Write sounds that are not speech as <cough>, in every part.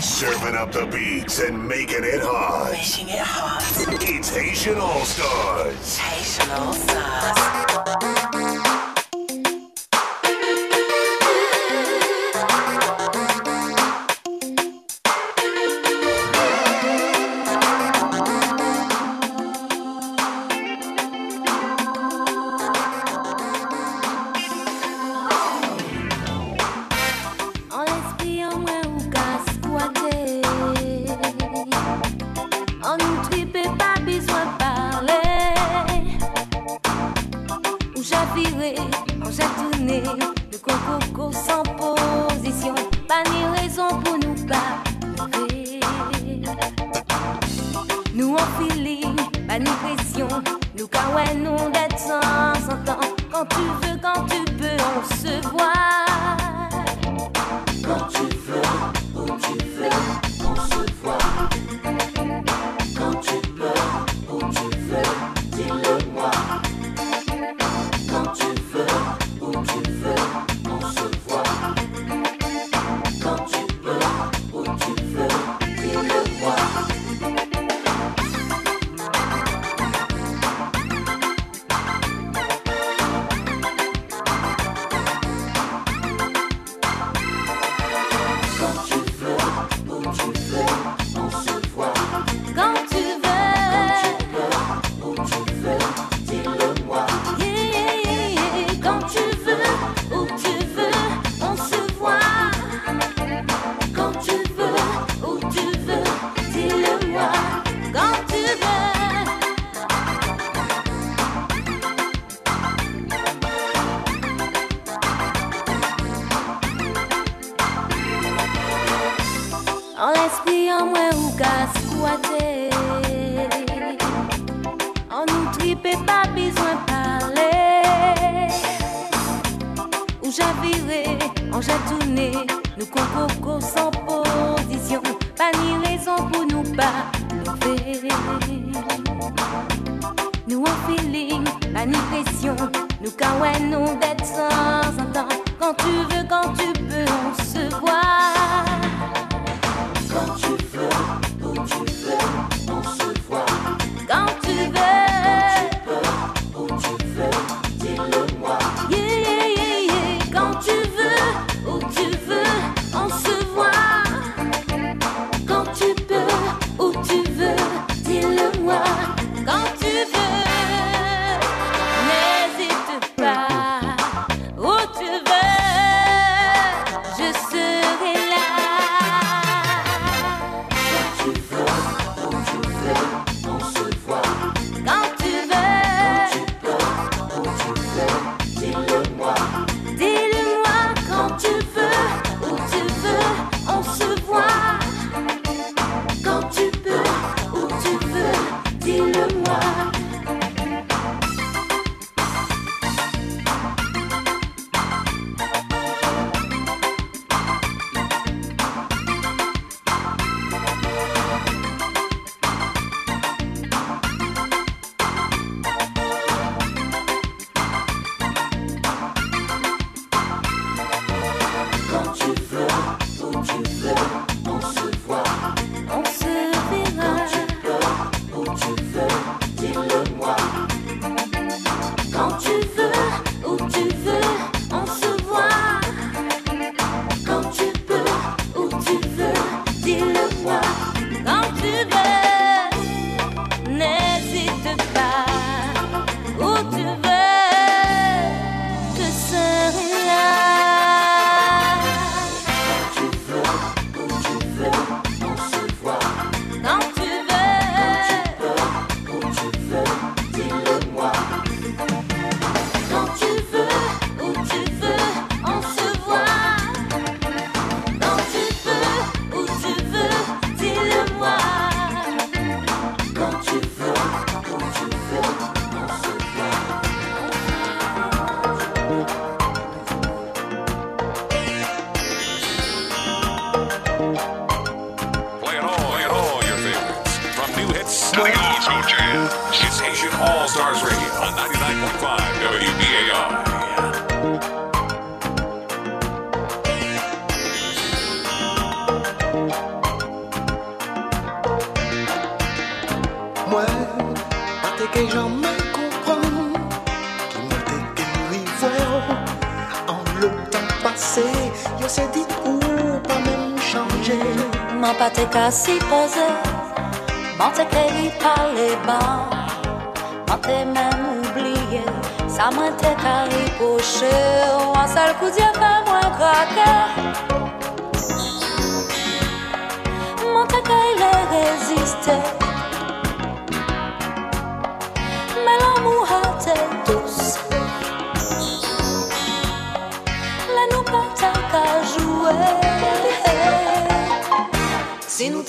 Serving up the beats and making it hot. Making it hot. It's Haitian All Stars. Haitian All Stars.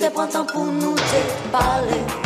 se prantan pou nou te pale.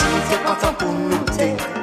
世界发展不如这。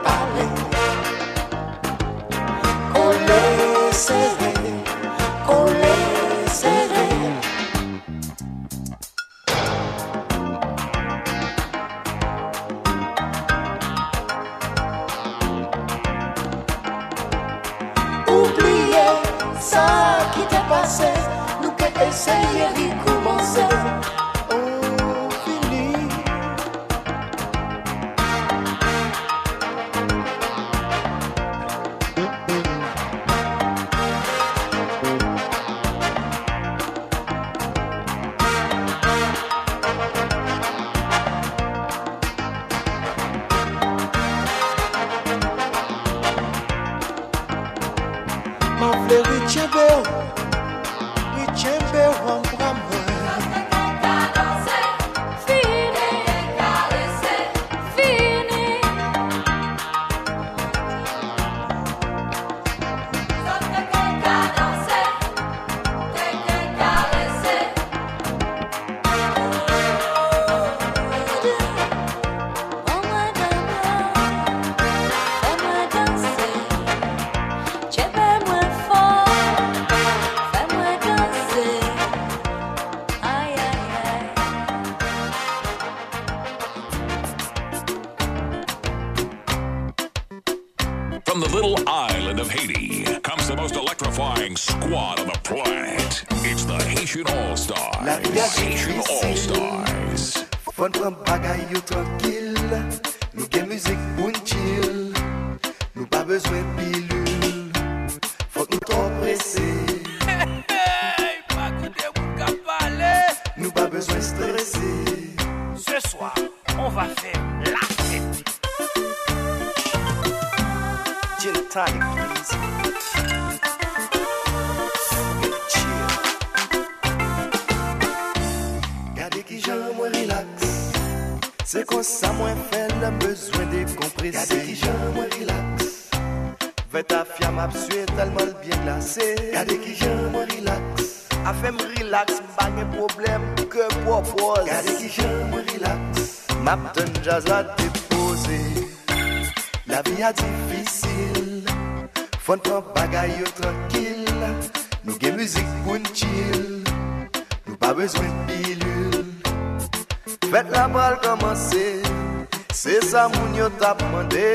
tap mande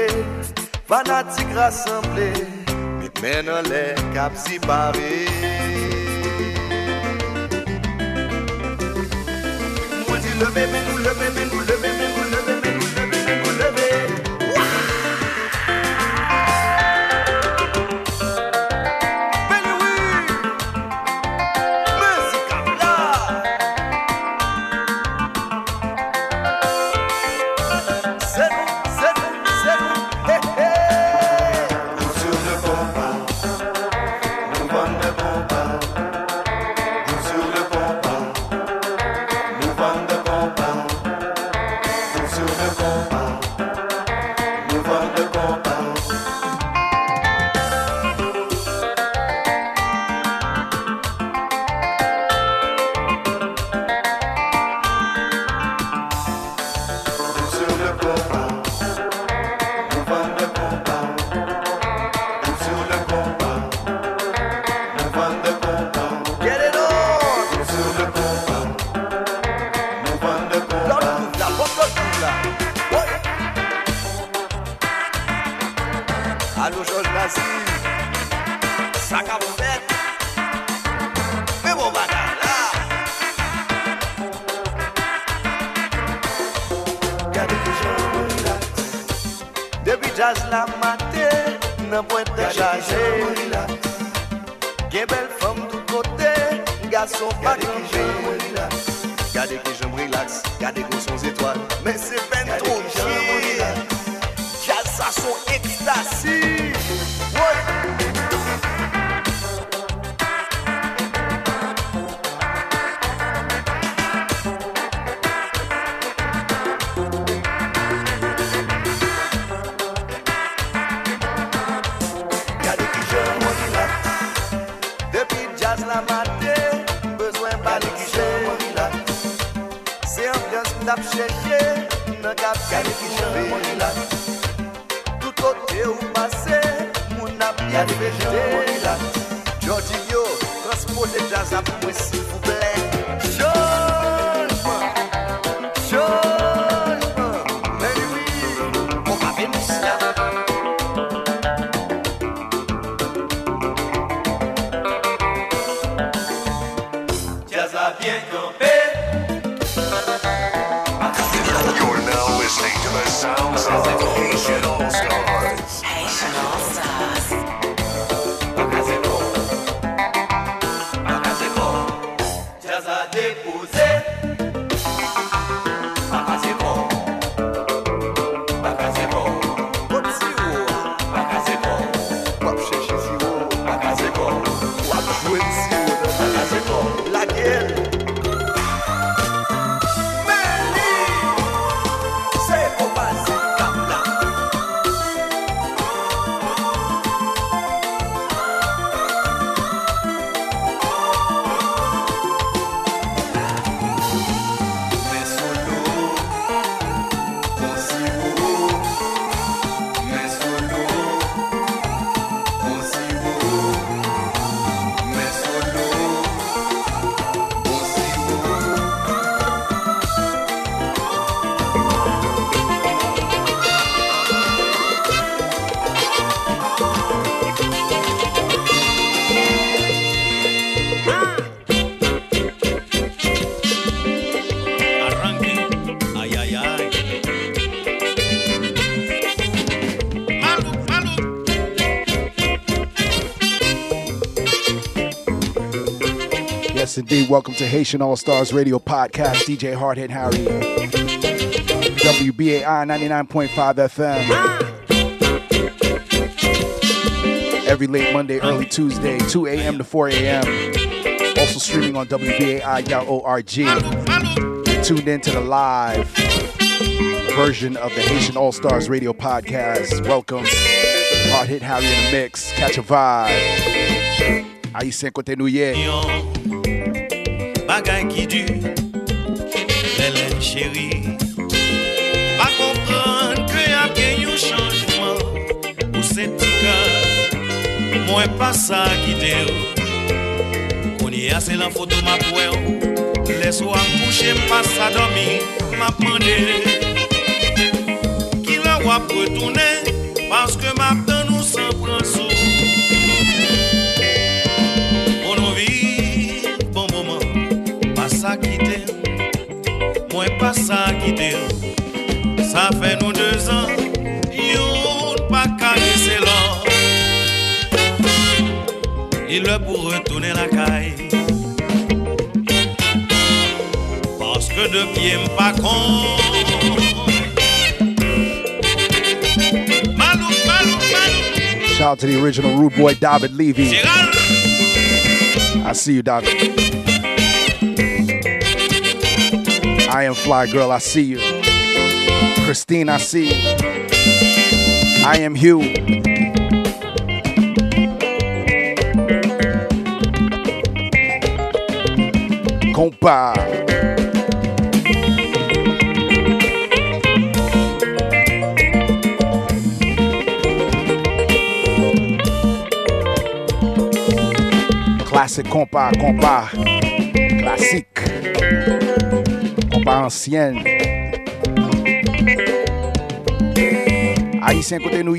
Fanatik rassemble Mit men an le kap si pare. Mwen di leve men nou leve men nou leve men Welcome to Haitian All Stars Radio Podcast. DJ Hardhead Harry. WBAI 99.5 FM. Every late Monday, early Tuesday, 2 a.m. to 4 a.m. Also streaming on WBAI.org. Tuned in to the live version of the Haitian All Stars Radio Podcast. Welcome. Hard Hit Harry in the mix. Catch a vibe. Aí sem New Year. bagay ki du. Belen chéri. Pa kompran ke ap gen yon chanjman Ou se ti ka Mwen pa sa ki de ou Konye ase lan foto ma pwe ou Les ou am kouche pa sa domi Ma pande Ki la wap retoune Paske ma Mwen pa sa kite Sa fe nou deux an Yon pa kage se lan Il le pour retourner la caille. Parce que de pied m'pas con. Malou, malou, malou. Shout out to the original rude boy David Levy. Gérald. I see you, David. I am fly girl. I see you. Christine, I see you. I am Hugh. Compa. Classique compa, compa. Classique. Ancienne. Haïtien côté nous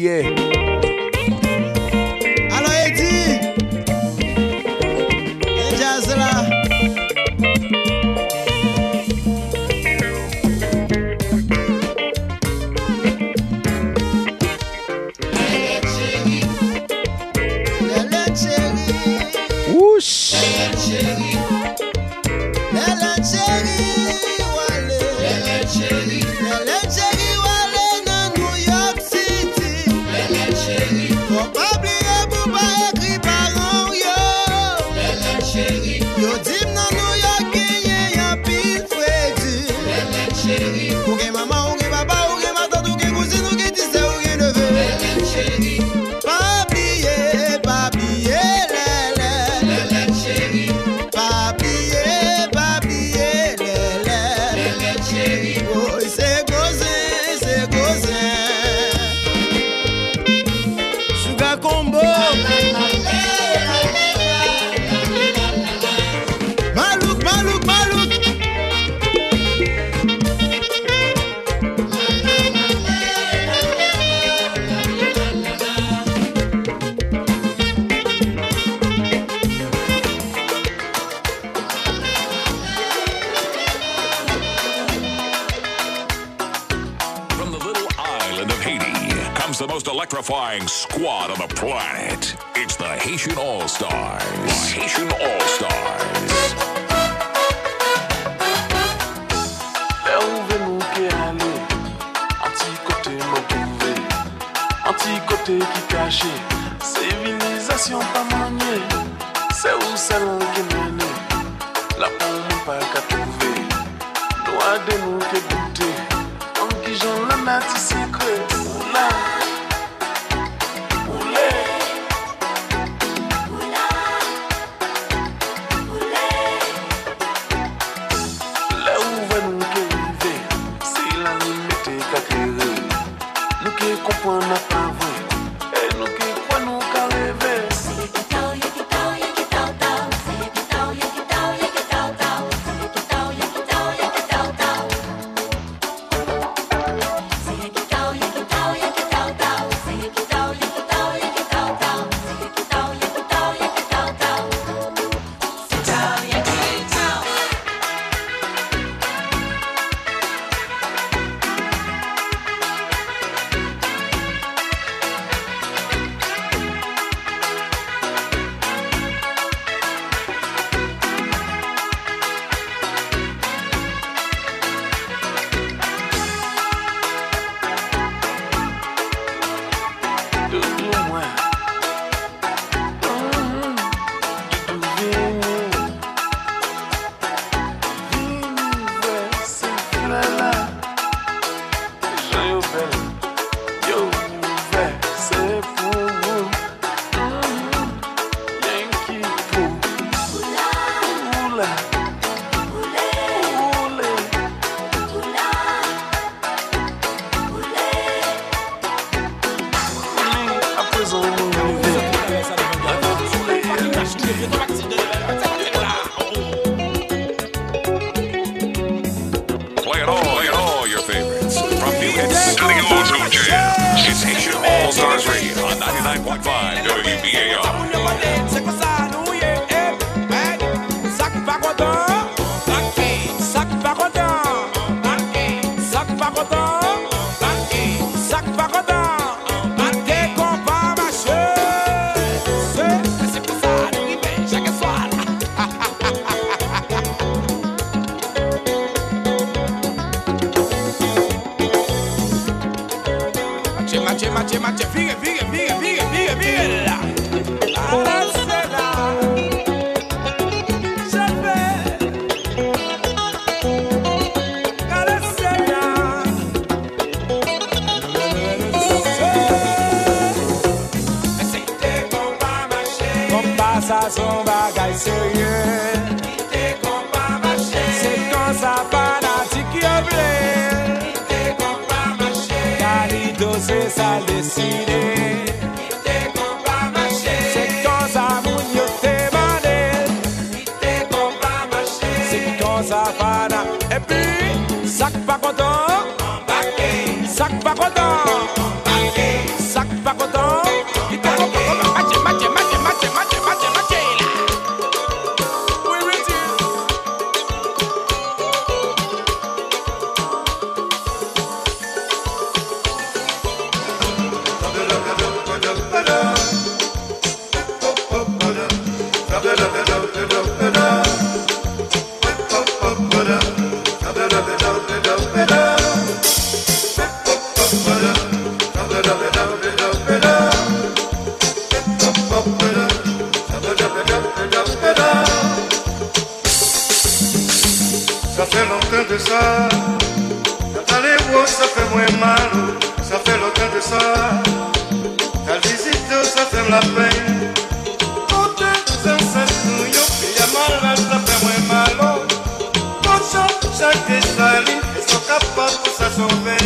tapa tus azores.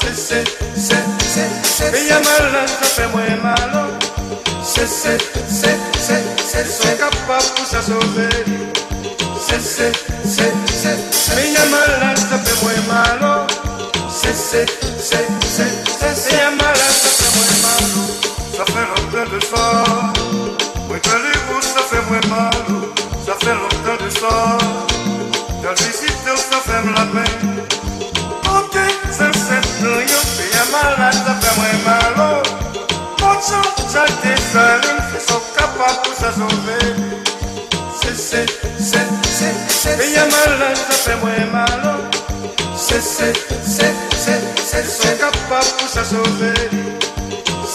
Se, se, se, se, se. Villa Marla, no se mueve malo. Se, se, se, se, se. Se capa tus azores. Se, se, se, se. Villa Marla, no se mueve malo. Se, se, se, se Peye malan sa fe mwen malon Se, se, se, se, se Son kapap pou sa sove.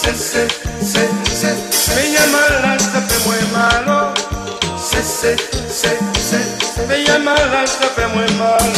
Se, se, se, se, se. Peye malan sa fe mwen malon Se, se, se, se, se. Peye malan sa fe mwen malon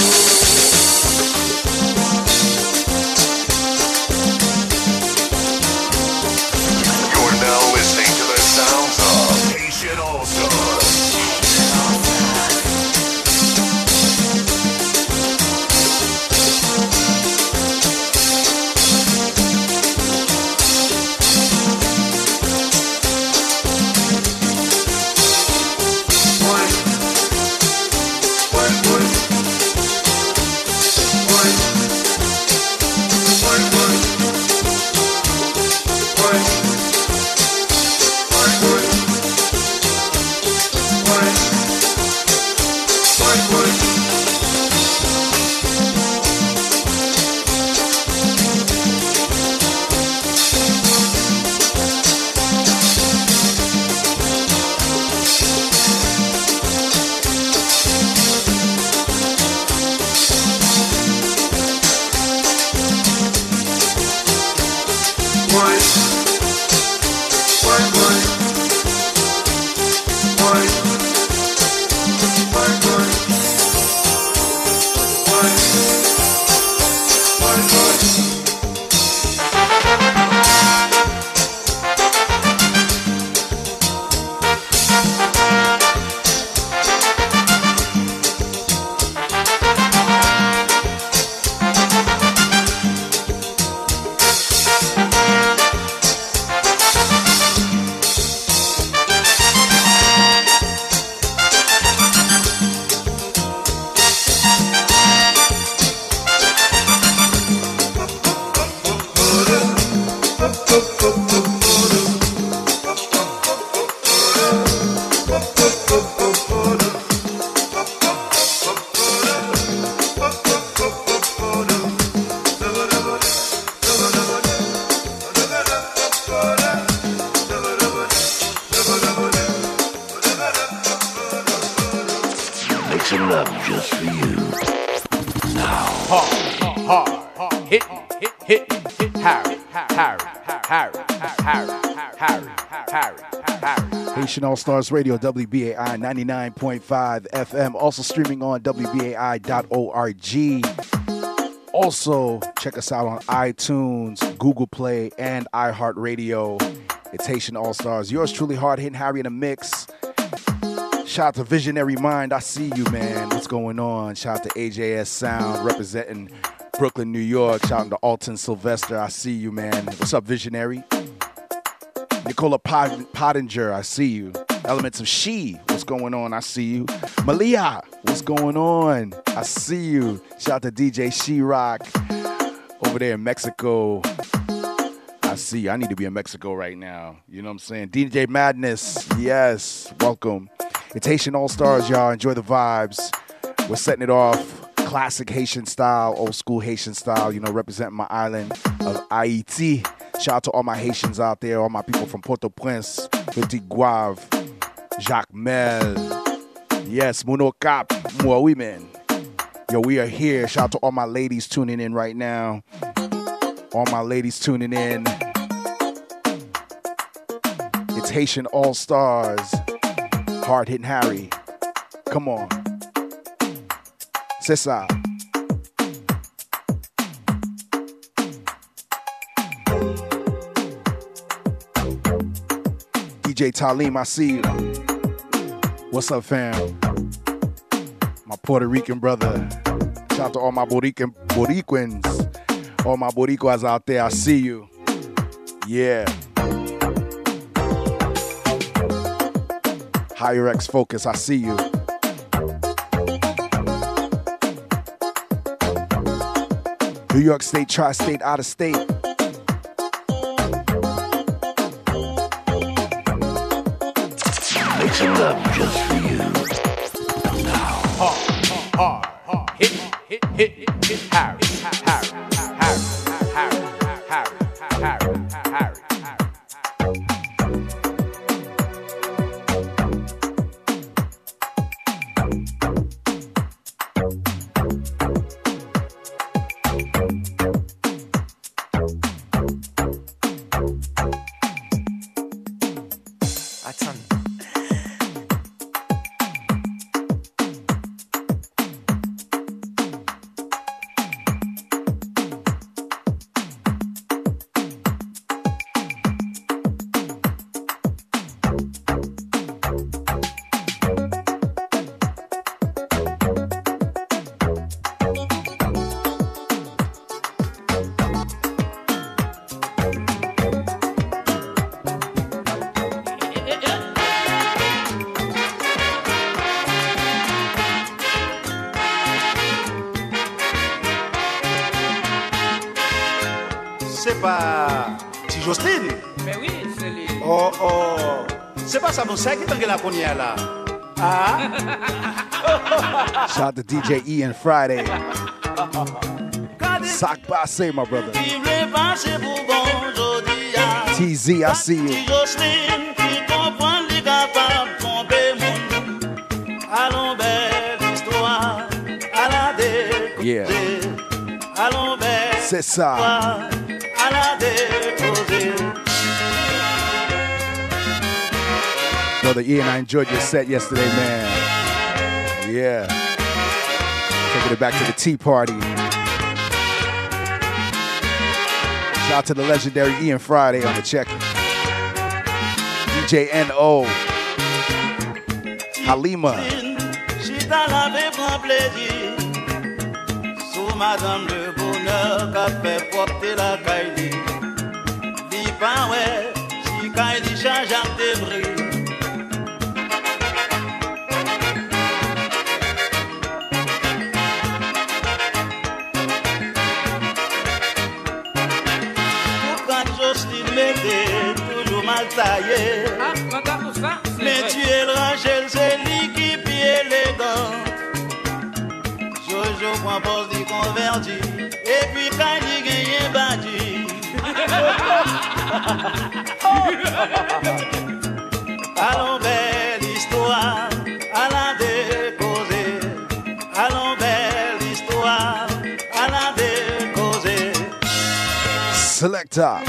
Haitian All Stars Radio, WBAI 99.5 FM. Also streaming on WBAI.org. Also, check us out on iTunes, Google Play, and iHeartRadio. It's Haitian All Stars. Yours truly, hard hitting Harry in the mix. Shout out to Visionary Mind. I see you, man. What's going on? Shout out to AJS Sound representing Brooklyn, New York. Shout out to Alton Sylvester. I see you, man. What's up, Visionary? Nicola Pottinger, I see you. Elements of She, what's going on? I see you. Malia, what's going on? I see you. Shout out to DJ She Rock over there in Mexico. I see you. I need to be in Mexico right now. You know what I'm saying? DJ Madness, yes, welcome. It's Haitian All Stars, y'all. Enjoy the vibes. We're setting it off. Classic Haitian style, old school Haitian style, you know, representing my island of Haiti. Shout out to all my Haitians out there, all my people from Port au Prince, Petit Guave, Jacmel. Yes, Muno Cap, women. Yo, we are here. Shout out to all my ladies tuning in right now. All my ladies tuning in. It's Haitian All Stars. Hard hitting Harry. Come on. C'est ça. DJ Talim, I see you. What's up, fam? My Puerto Rican brother. Shout out to all my Borican, Boricuans, all my Boricuas out there. I see you. Yeah. Higher X Focus, I see you. New York State, Tri State, out of state. I'm just na kunyala. Ah? <laughs> Shout out to DJ E and Friday. Sock Basse, my brother. TZ, I see you. Yeah. C'est ça. Brother Ian, I enjoyed your set yesterday, man. Yeah. Taking it back to the tea party. Shout out to the legendary Ian Friday on the check. DJ NO. Halima. Madame le bonheur Qu'a fait porter la caille Li pa ouais Si caille change à tes Mais tu es le Rachel, c'est lui qui les dents. Jojo prend pose du converti. Et puis Kali gagne. <laughs> Allons, belle histoire, à la déposer. Allons, belle histoire, à la déposer. Selecta.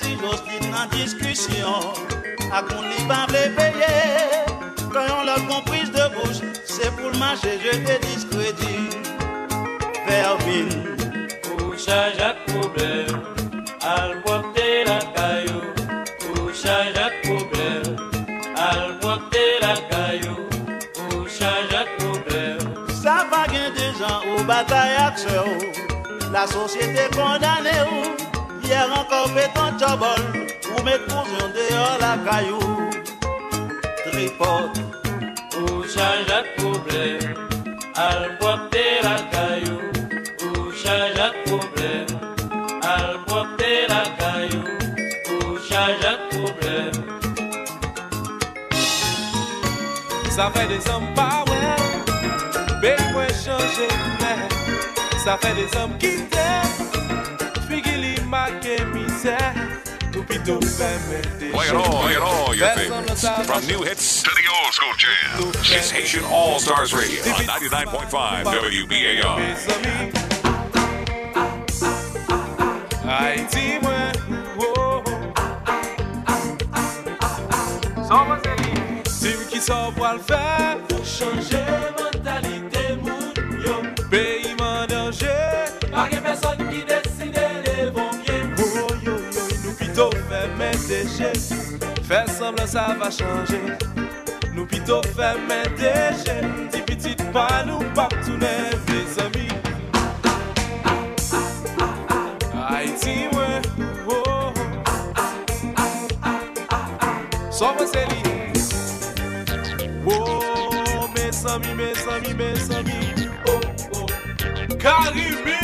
Ti jos ki nan diskusyon Akon li pa vle peye Quand on l'a comprise de bouche C'est pour le marché, je te discrédit Vermine. Coucha Jacques bataille action La société condamnée ou Hier encore fait ton jobol Ou mettre cousin dehors la caillou. Tripote Coucha Jacques problème Al porte la caillou. Coucha Jacques problème Al la caillou. Coucha Jacques problème Ça fait des hommes pas ouais. Moi changer fait des hommes qui t'aiment Figi li marqué misère Nous plutôt faire des Play it all, play it all, your favorites. From new hits to the old school jams. It's Haitian All Stars Radio on 99.5 WBAI. Moi oh. Sans moi c'est lui Tim qui sort pour le faire Pour changer semblan sa va chanje Nou pito fè men deje Ti pitit pa nou pap toune vle zami Haiti mwen oh, oh. Sò mwen se li Oh, mes ami, mes ami, mes ami Oh, oh. Karibé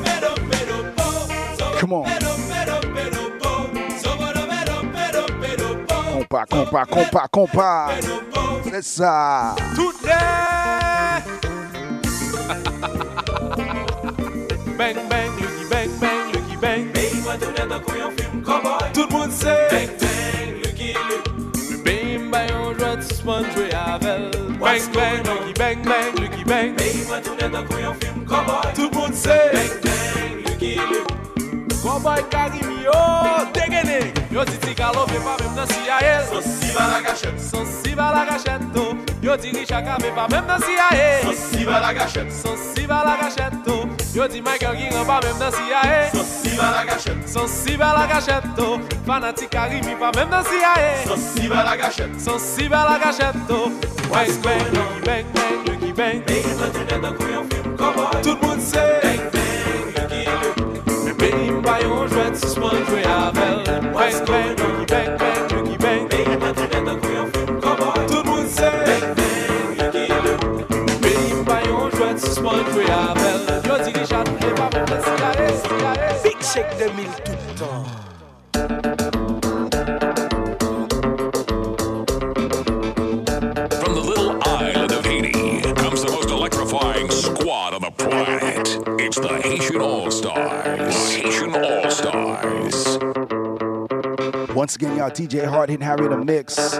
Come on. Compa, compa, compa, compa. Let's uh, Bang, bang, Lucky, bang, bang, Lucky, bang. Tout le monde sait. Bang, bang, Lucky, Luke. Bang, bang, on joue de suspendre jouer avec. Bang, bang, Lucky, bang, bang, Lucky, bang. Tout le monde sait. Bang, bang, Lucky, Luke. bay karimi yo degene Yo titi kalove pa mem nan si a el Son si ba la gachet Son si ba la gachet to Yo di richa kave pa mem nan si a el Son si ba la gachet Son si ba la gachet to Yo di Michael Giran pa mem nan si a el Son si ba la gachet Son si ba la gachet to Fanatik karimi pa mem nan si a el Son si ba la gachet Son si ba la gachet to Wise bang, bang, bang, bang, bang Bang, bang, bang, bang, bang Tout moun se Bang, bang Me pays mba yon jwet si swan jwe avel Bang bang, Lucky bang bang, Lucky bang Tout moun se Bang bang, Lucky Luke Me pays mba yon jwet si swan jwe avel Yo dirijan e pa mwen de sigaye, sigaye Big Shake 2000 tout le temps. From the little island of Haiti comes the most electrifying squad on the planet. It's the Haitian All once again, y'all, DJ Hard hitting Harry in the mix.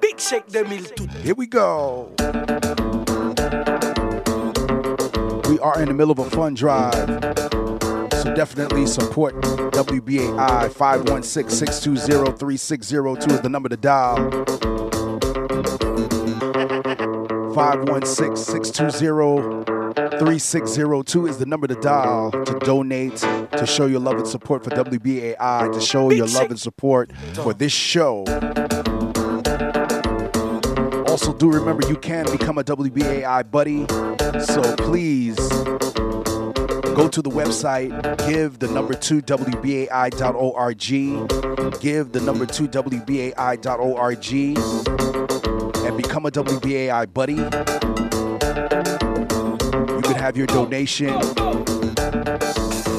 Big Shake 2000 tout Here we go. We are in the middle of a fun drive. So definitely support WBAI 516-620-3602 is the number to dial. 516-620-3602 is the number to dial to donate, to show your love and support for WBAI, to show your love and support for this show. Also, do remember you can become a WBAI buddy. So please go to the website, give the number two WBAI.org, give the number two WBAI.org, and become a WBAI buddy. Have your donation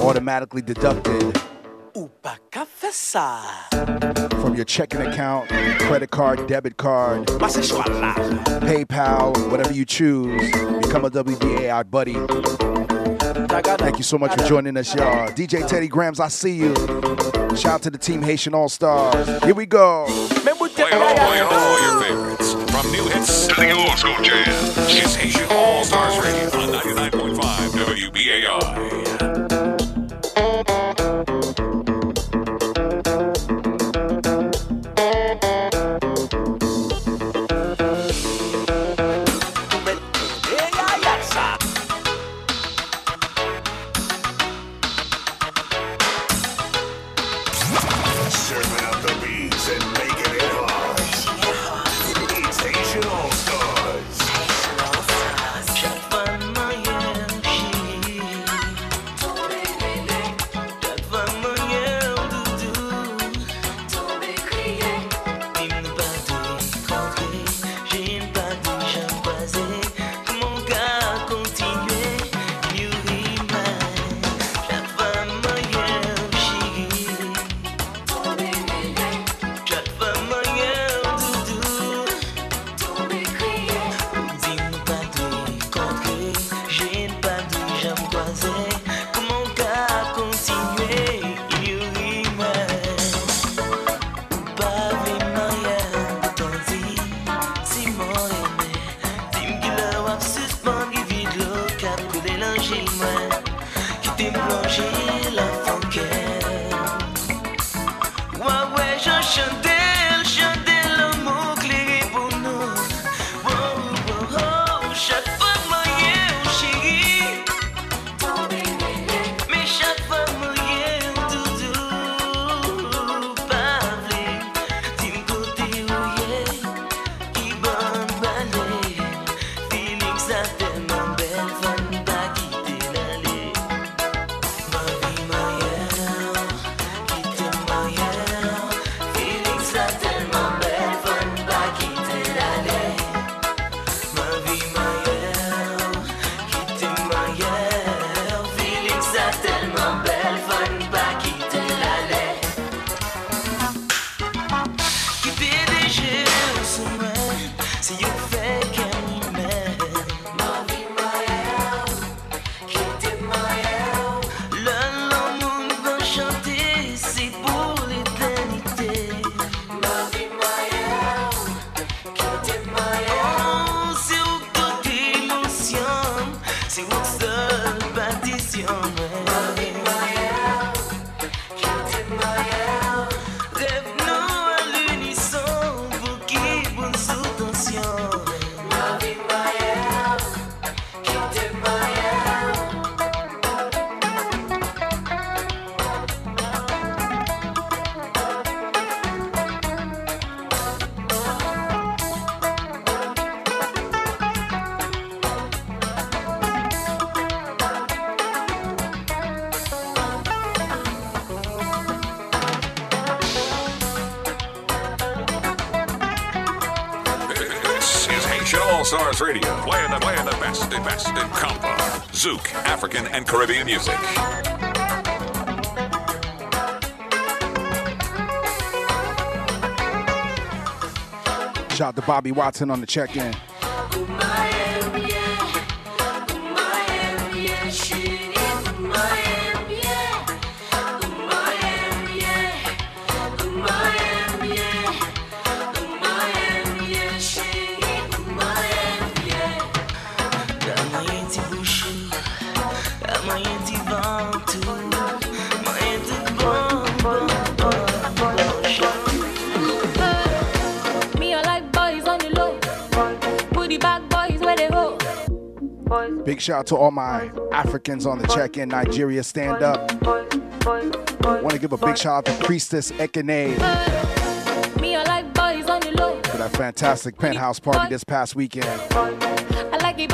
automatically deducted from your checking account, credit card, debit card, PayPal, whatever you choose. Become a WBAI buddy. Thank you so much for joining us, y'all. DJ Teddy Grams, I see you. Shout out to the team Haitian All Stars. Here we go. Playing all, playing all your favorites. From new hits to the old school jam. It's Haitian All Stars Radio on 99.5 Caribbean music. Shout out to Bobby Watson on the check shout out to all my Africans on the check in. Nigeria, stand up. Want to give a big shout out to Priestess Ekene. Me, I like boys boys on the low. For that fantastic penthouse party this past weekend. I like it,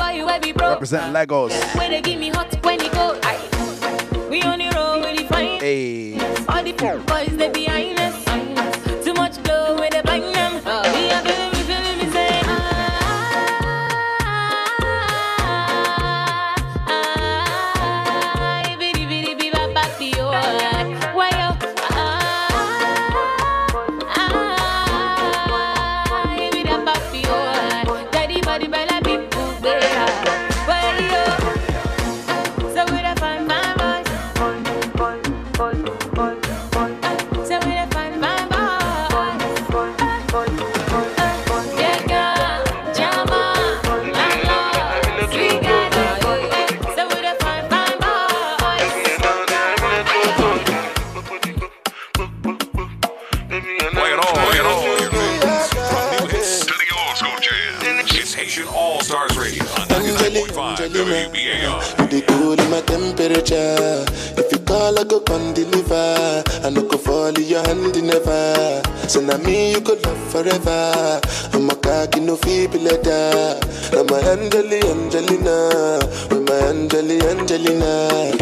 So now me you go love forever. I'm a cocky no feeble letter. I'm a Angeli Angelina. I'm a Angeli Angelina.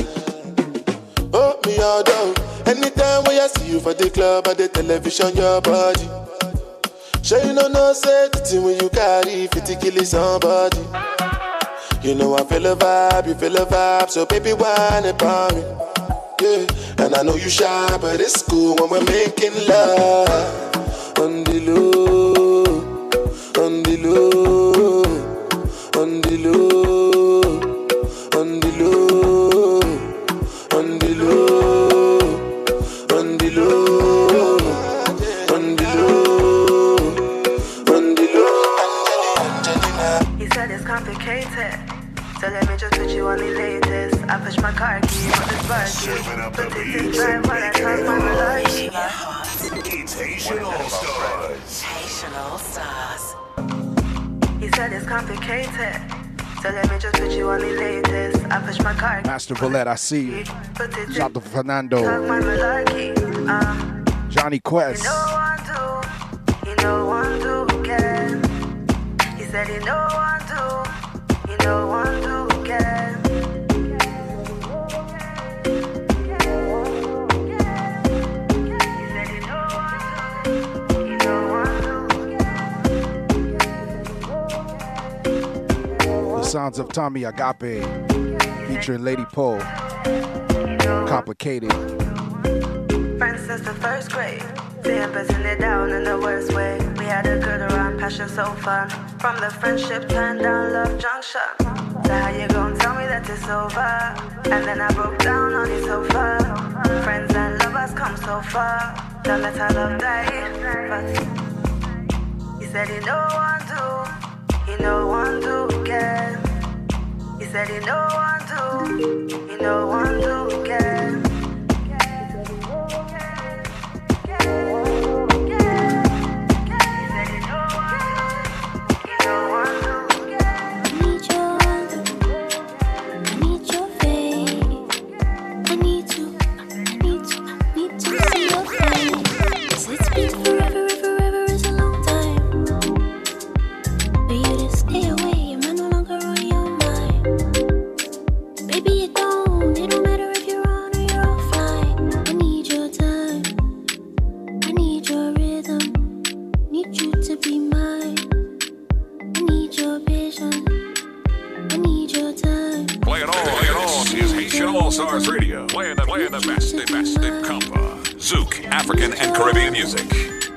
Oh me all down. Anytime when I see you for the club or the television, your body. Sure you know no safety when you carry 50 kill somebody. You know I feel a vibe, you feel a vibe, so baby why not me. And I know you shy, but it's cool when we're making love. Valette, I see you. Shout out to Fernando. Johnny Quest. Sounds of Tommy Agape featuring Lady Poe. Complicated. Friends since the first grade. It down in the worst way. We had a good around passion so fun. From the friendship turned down love junction. So how you gonna tell me that it's over? And then I broke down on the. Friends and lovers come so far. Don't let our love die. But he said he know one do, he know one do again. He said he know one he know one do again. Caribbean music.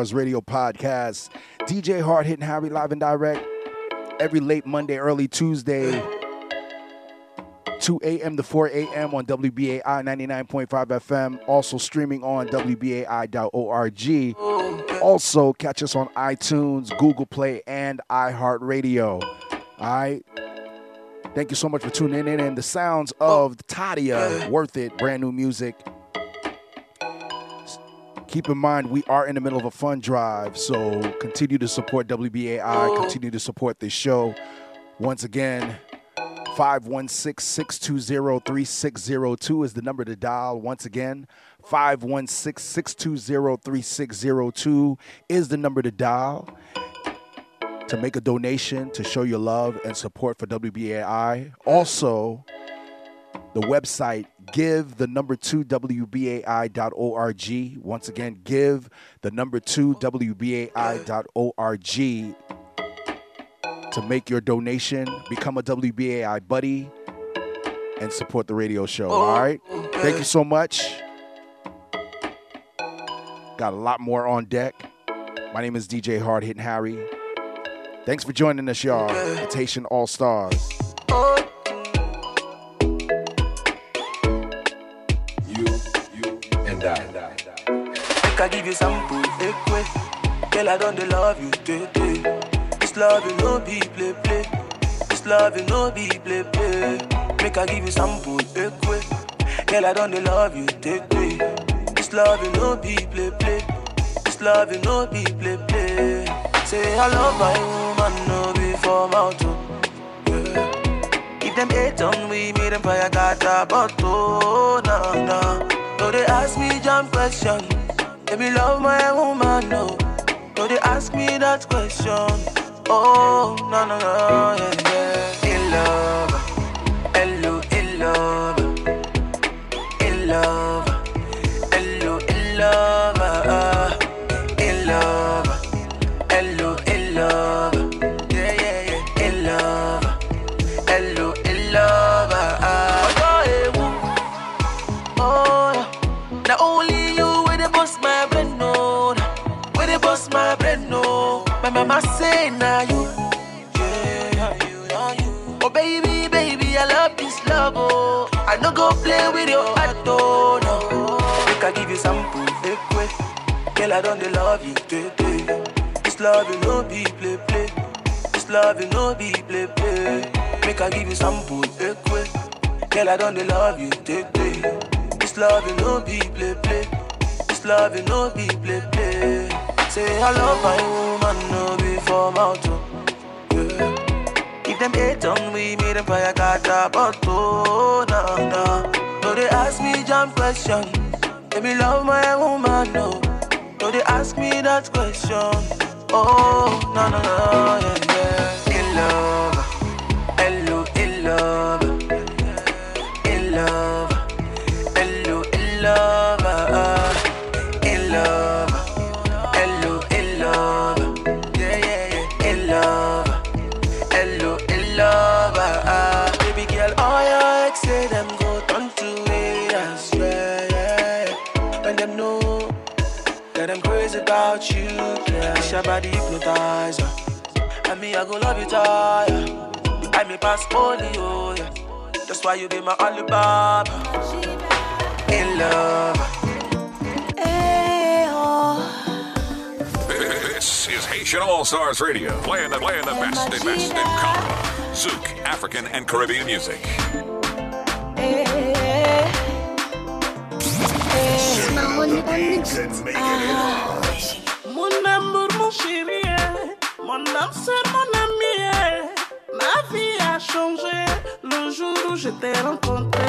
Stars Radio Podcast. DJ Hard hitting Harry live and direct every late Monday, early Tuesday, 2 a.m. to 4 a.m. on WBAI 99.5 FM. Also streaming on WBAI.org. Also, catch us on iTunes, Google Play, and iHeartRadio. All right. Thank you so much for tuning in. And the sounds of Tadia, worth it, brand new music. Keep in mind, we are in the middle of a fund drive, so continue to support WBAI, oh. continue to support this show. Once again, 516 620 3602 is the number to dial. Once again, 516 620 3602 is the number to dial to make a donation to show your love and support for WBAI. Also, the website give the number two WBAI.org. Once again, give the number two WBAI.org to make your donation, become a WBAI buddy, and support the radio show. Oh, all right. Thank you so much. Got a lot more on deck. My name is DJ Hard Hitting Harry. Thanks for joining us, y'all. Haitian All Stars. Make I give you sample, ekwe. Girl, I don't love you, tete. This love you no be play play. This love you no be play play. Make I give you sample, ekwe. Girl, I don't love you, tete. This love you no be play play. This love you no be play play. Say I love my woman, no be for mouth. oh. Yeah. If them hate on we, me them fire got a bottle, oh, nah nah. No, they ask me jump question. Me love my woman, no. No, they ask me that question. Oh, no, no, no, yeah, yeah. In love, Girl, I don't love you, today. This love you no be play play. This love you no be play play. Make I give you sample, ekwe. Girl, I don't love you, today. This love you no be play play. This love you no be play play. Say I love my woman, no be for mouth. oh. Yeah. If them hate on we, me them fire got a bottle, nah nah. No they ask me jump question. Let me love my woman, no. No they ask me that question. Oh, no no no, yeah yeah. In love, hello, in love. About you, yeah. This your body hypnotizer. And me, I go love you, tired. I may pass polio, oh, yeah. That's why you be my Alibaba. In love. This is Haitian All Stars Radio, playing the, playing the best and best in combo, Zouk, African, and Caribbean music. Mon amour, mon chéri, mon âme sœur, mon ami, ma vie a changé le jour où je t'ai rencontré.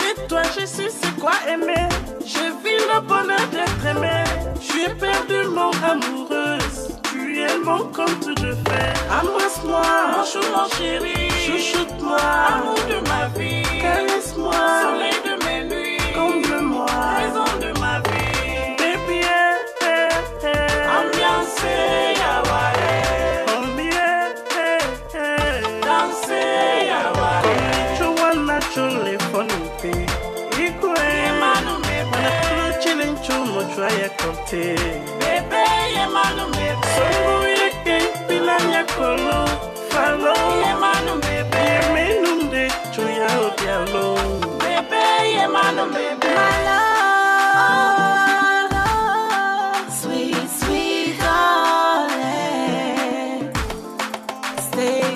Et toi, je sais c'est quoi aimer. Je vis le bonheur d'être aimé. Je suis perdu, mon amoureuse. Tu es mon comme tout je fais. Embrasse-moi, mon mon chéri. Chouchoute-moi, amour de ma vie. Caresse-moi, soleil de mes nuits. Chile chumo chwa ya kote. Bebe, ye manu mebe. Songo yeke, pilanya kolo. Falo, ye manu mebe. Ye menunde, chuya obialo. Bebe, ye manu mebe. Sweet, sweet darling, stay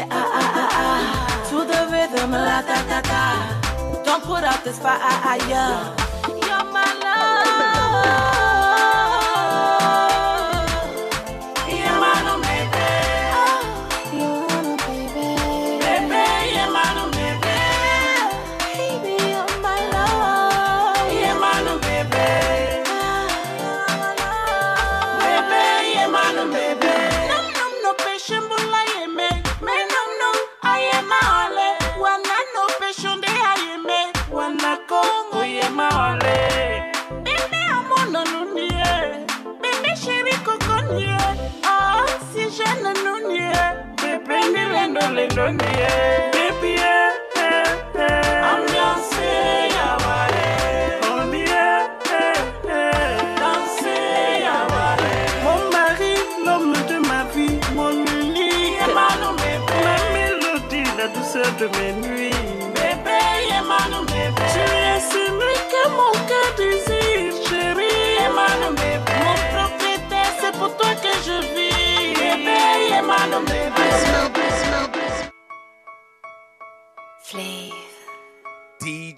Say ah ah ah ah to the rhythm la da da da. Don't put out this fire,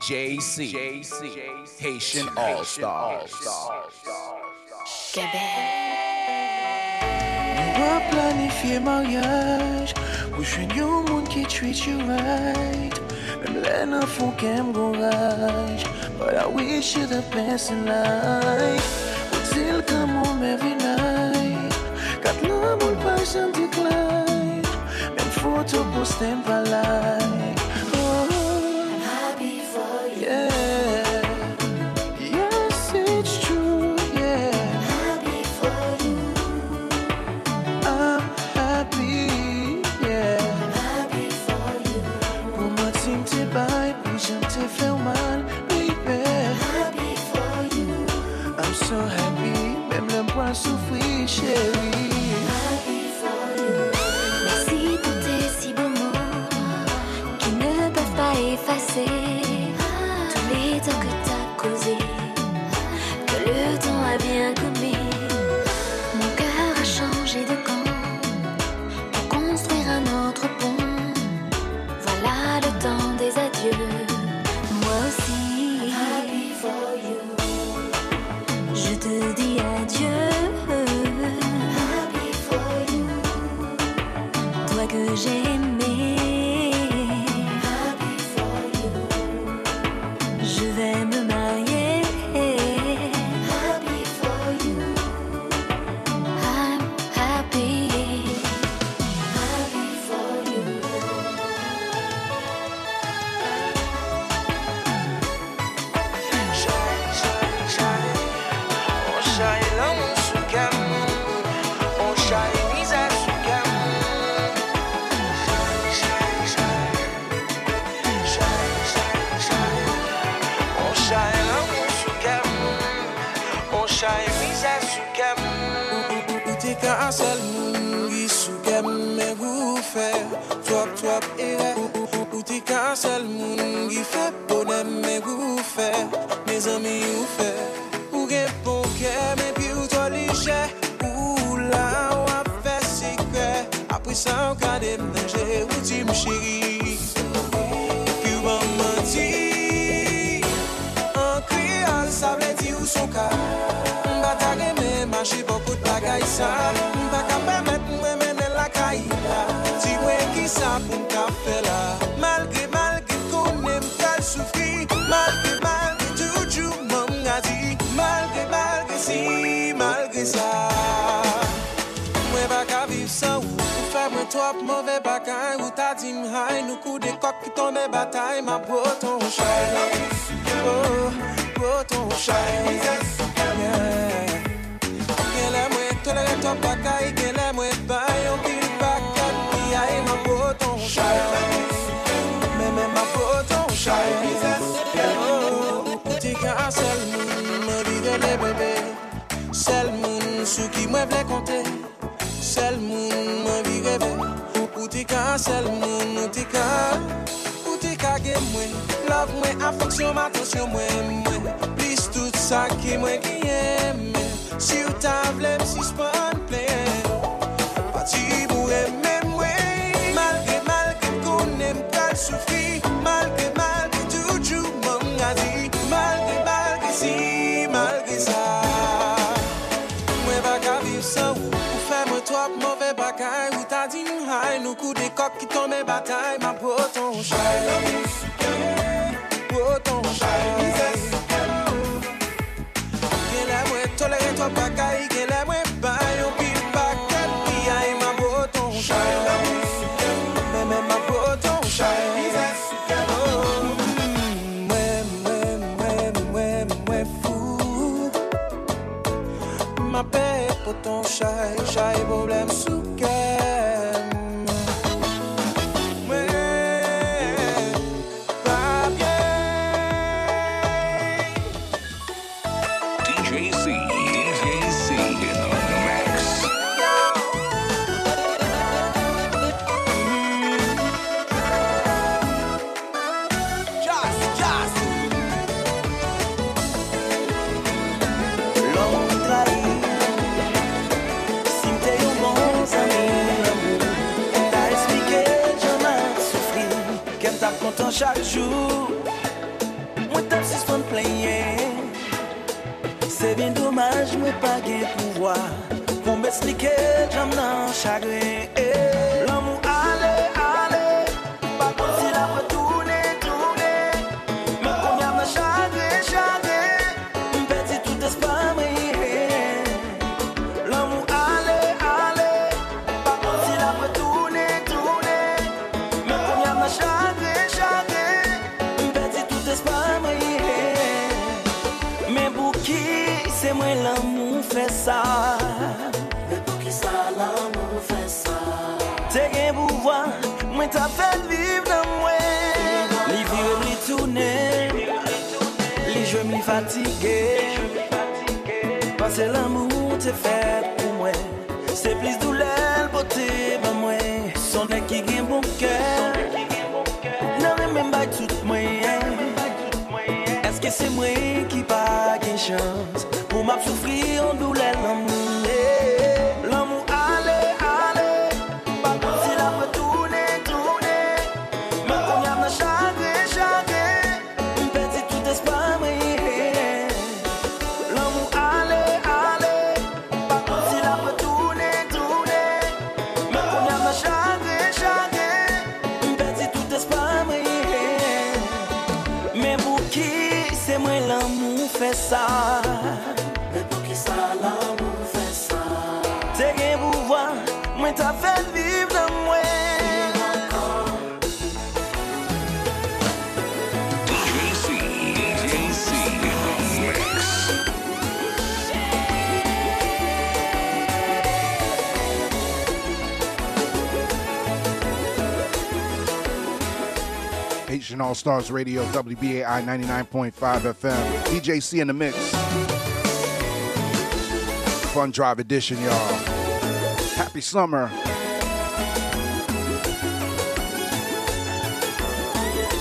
DJC, Haitian All Stars. Nous va planifier mariage. Ou jwen yon moun ki treat you right Mem lè nan fon kem gon raj But I wish you the best in life dil come home every night foto post dem ta fèl viv nan mwen. Li virem li tounen Li jwem li fatige. Pase l'amou te fèl pou mwen Se plis doulel pote ba mwen. Sonde ki gen bon kèl Nan remen bay tout mwen. Eske se mwen ki pa gen chans Pou map soufri an doulel nan mwen All Stars Radio, WBAI 99.5 FM. DJC in the mix. Fun Drive Edition, y'all. Happy summer.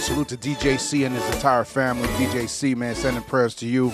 Salute to DJC and his entire family. DJC, man, sending prayers to you.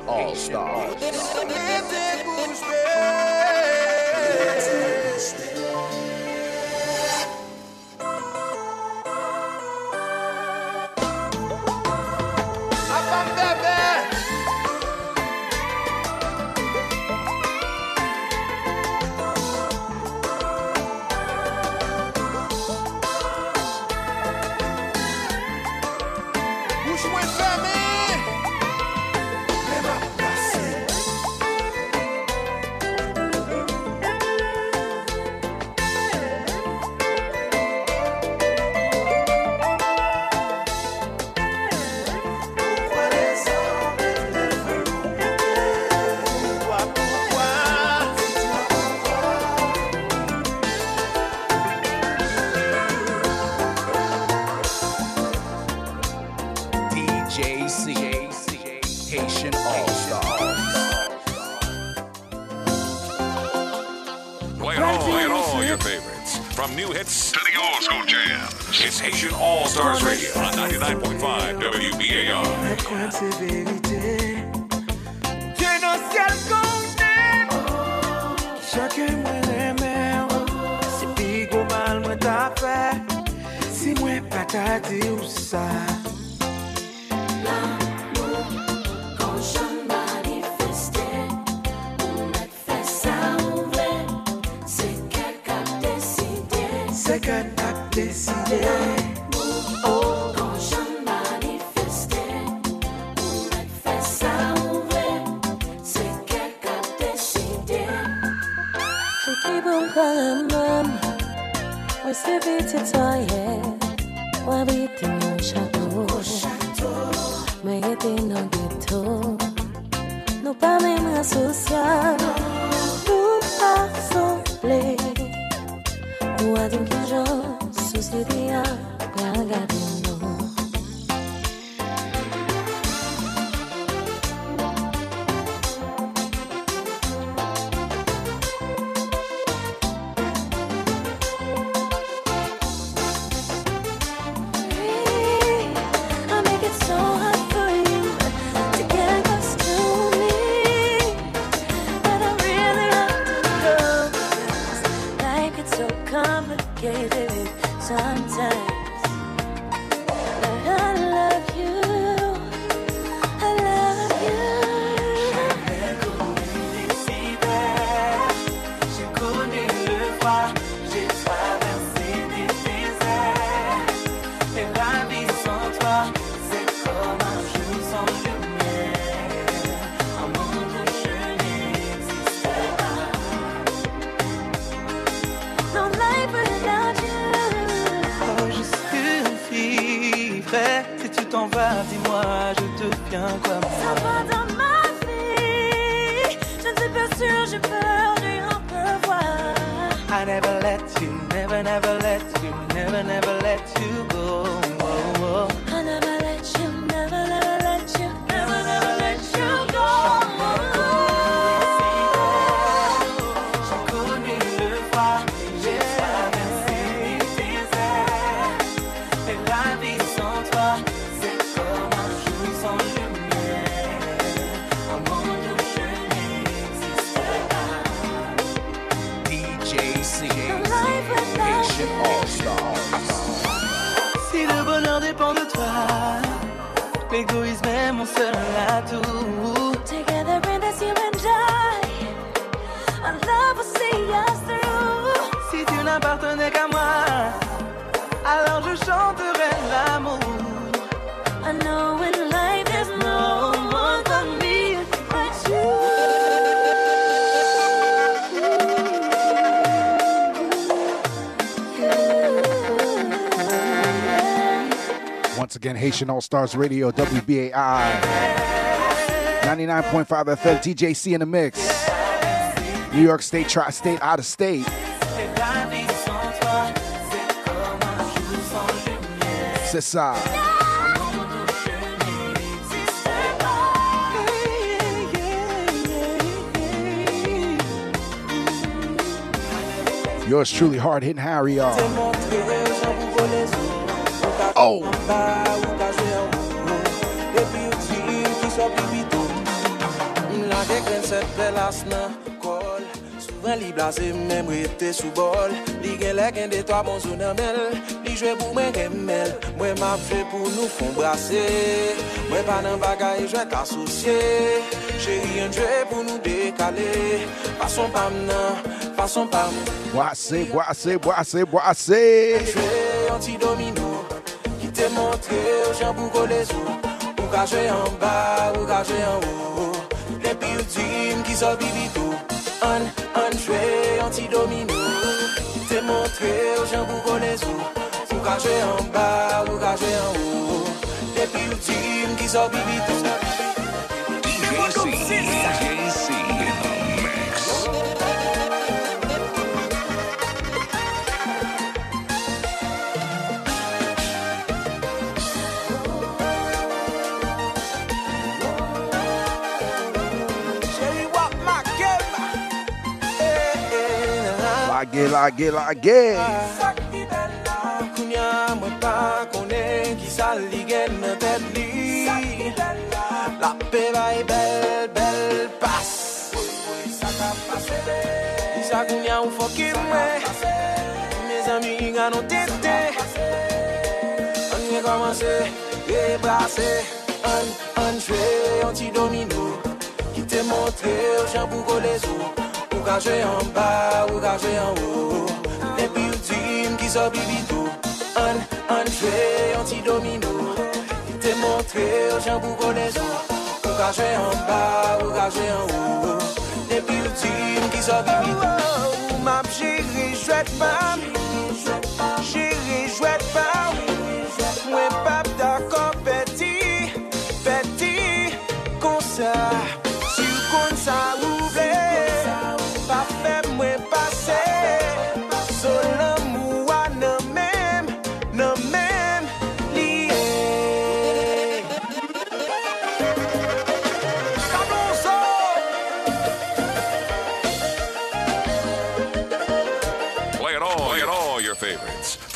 All Stars. Never, let you go. Mon seul atout. Together in this you and I, our love will see us through. Si tu n'appartenais qu'à moi, alors je chanterai l'amour. Again, Haitian All Stars Radio, WBAI. 99.5 FM, DJC in the mix. New York State, Tri State, out of state. C'est Yours truly, hard hitting Harry, y'all. Oh! Ba ou ka jwe an moun Epi ou ti ki so bibitou M la dek ren set velas nan kol Souven li blase mèm rete sou bol Li gen lè gen detwa bon sou nan mel Li jwe pou mè remel Mwen ma fè pou nou fon brase Mwen pa nan bagay jwe t'asosye Che yon jwe pou nou dekale Fason pam nan, fason pam Boase, boase, boase, boase Jwe yon ti domino te montre ou jan pou gole sou. Ou kache an ba, ou kache an ou Depi ou dim ki sol bibi tou. An, an chwe, an ti domino Te montre ou jan pou gole sou. Ou kache an ba, ou kache an ou Depi ou dim ki sol bibi tou. lage, lage, lage Sak di bel la Kounya mwen pa konen ki sal li gen nan tet li. Sak di bel la La pe bay bel, bel pas. Sa ka pase de Sa kounya ou fokil mwen. Me zami nga nou tete. Anye komanse, e brase. An, an chwe, an ti domino Ki te montre ou jan pou go le zou Ou kaje an ba, ou kaje an ou Depi ou tim ki so bibitou An, an jwe, an ti domino Ki te montre ou jen pou kone zou Ou kaje an ba, ou kaje an ou Depi ou tim ki so bibitou Ou map jiri jwet map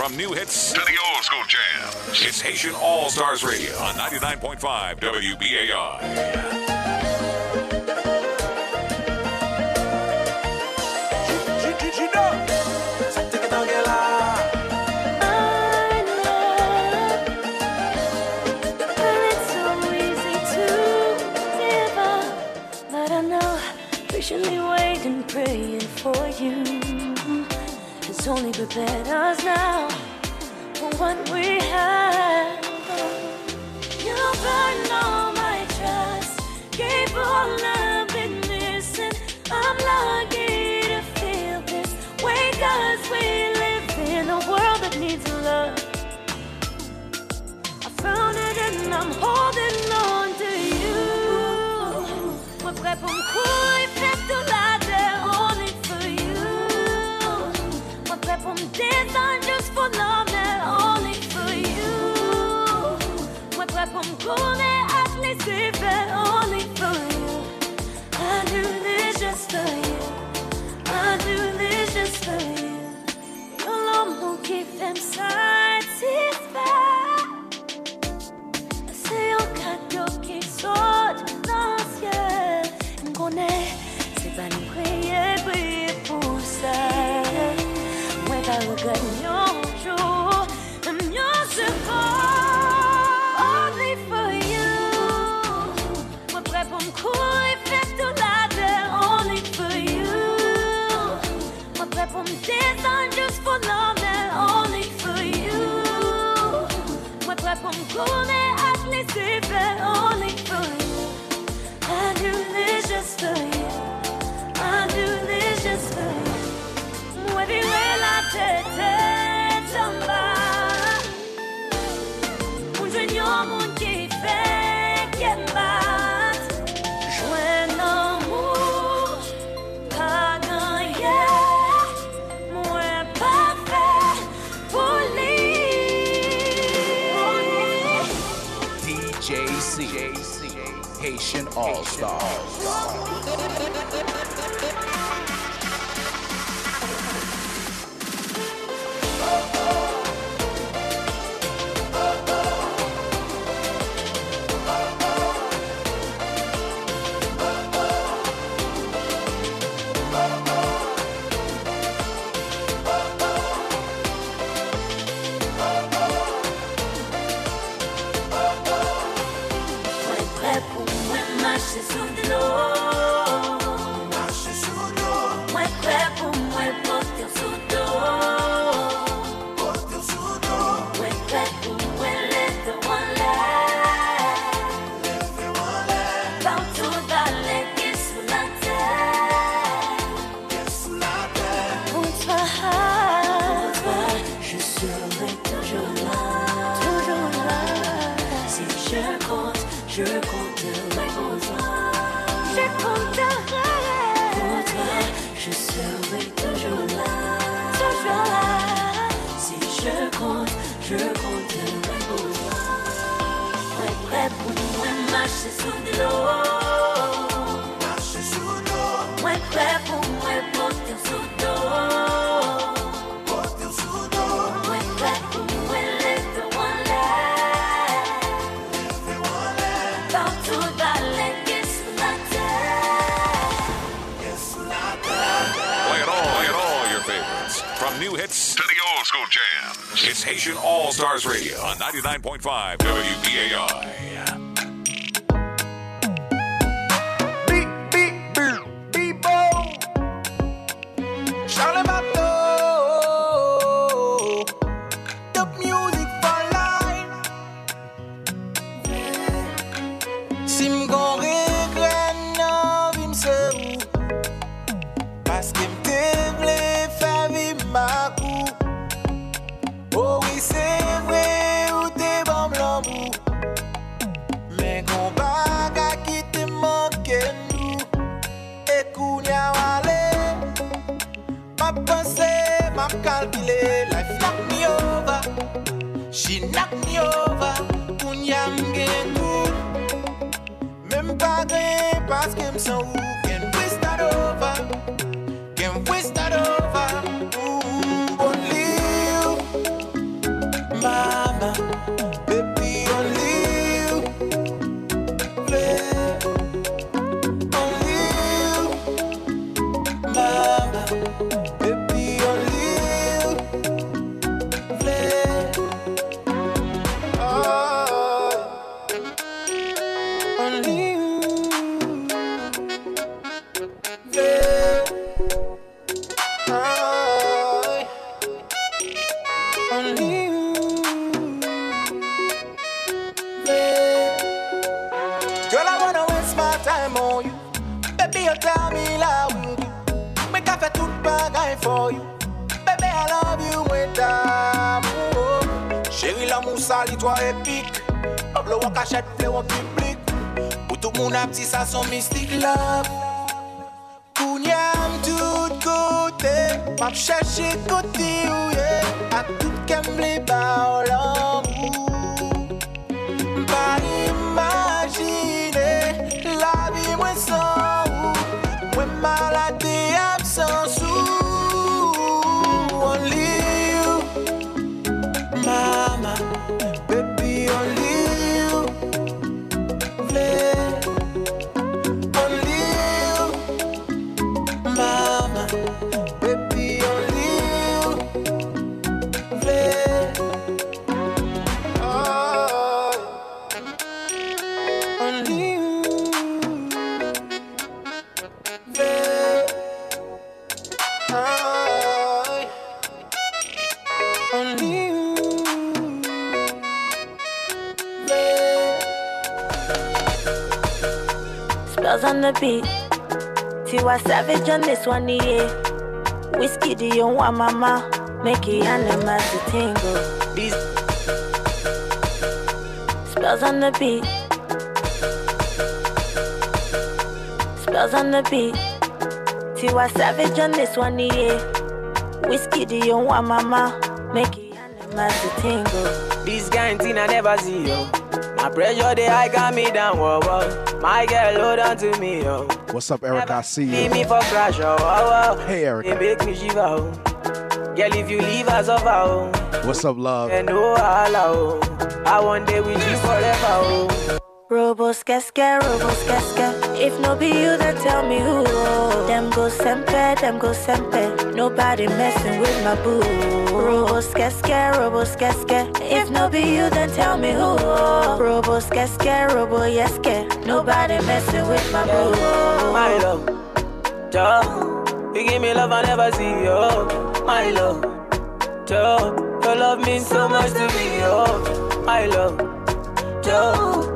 From new hits to the old school jams. It's Haitian All Stars Radio on 99.5 WBAI. I love it's so easy to give up. But I know, patiently waiting, praying for you. It's only prepared us now for what we have. receive it only for stars. Je kontirai pou Mwen pre pou nou Mwen mache sou de l'o Mwen pre pou It's Haitian All Stars Radio on 99.5 WBAI. são This one, yeah. Whiskey, do you want mama? Make it animals to tingle. These Spellz on the beat. Spellz on the beat. Tiwa Savage on this one, yeah. Whiskey, do you want mama? Make it animals to tingle. This kind thing I never see, yo. My pressure, they high got me down, whoa, whoa. My girl, hold on to me, yo. What's up, Eric? I see you. me for crash, oh, oh, oh. Hey, Eric. They make me shiver, oh. Girl, if you leave us over, oh. What's up, love? And oh. I want day with you forever, oh. Robo skeske, robo skeske. If no be you, then tell me who. Them go sempe, them go sempe. Nobody messing with my boo. Robo skeske, robo skeske. If no be you, then tell me who. Robo skeske, robo yeske. Nobody messing with my boo. My love, Joe, you give me love I never see, yo. My love, Joe, your love means so much to me, yo. My love, Joe,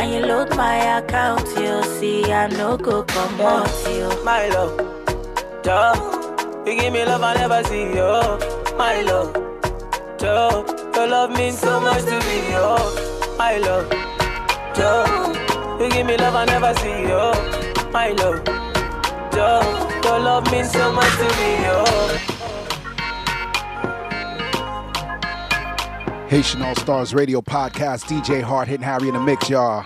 And you load my account, you see, I no go come you. My love, Joe, you give me love I never see, yo. My love, Joe, your love means so much to me, yo. My love, Joe, you give me love I never see, yo. My love, Joe, your love means so much to me, yo. Haitian All Stars Radio Podcast. DJ Hard hitting Harry in the mix, y'all.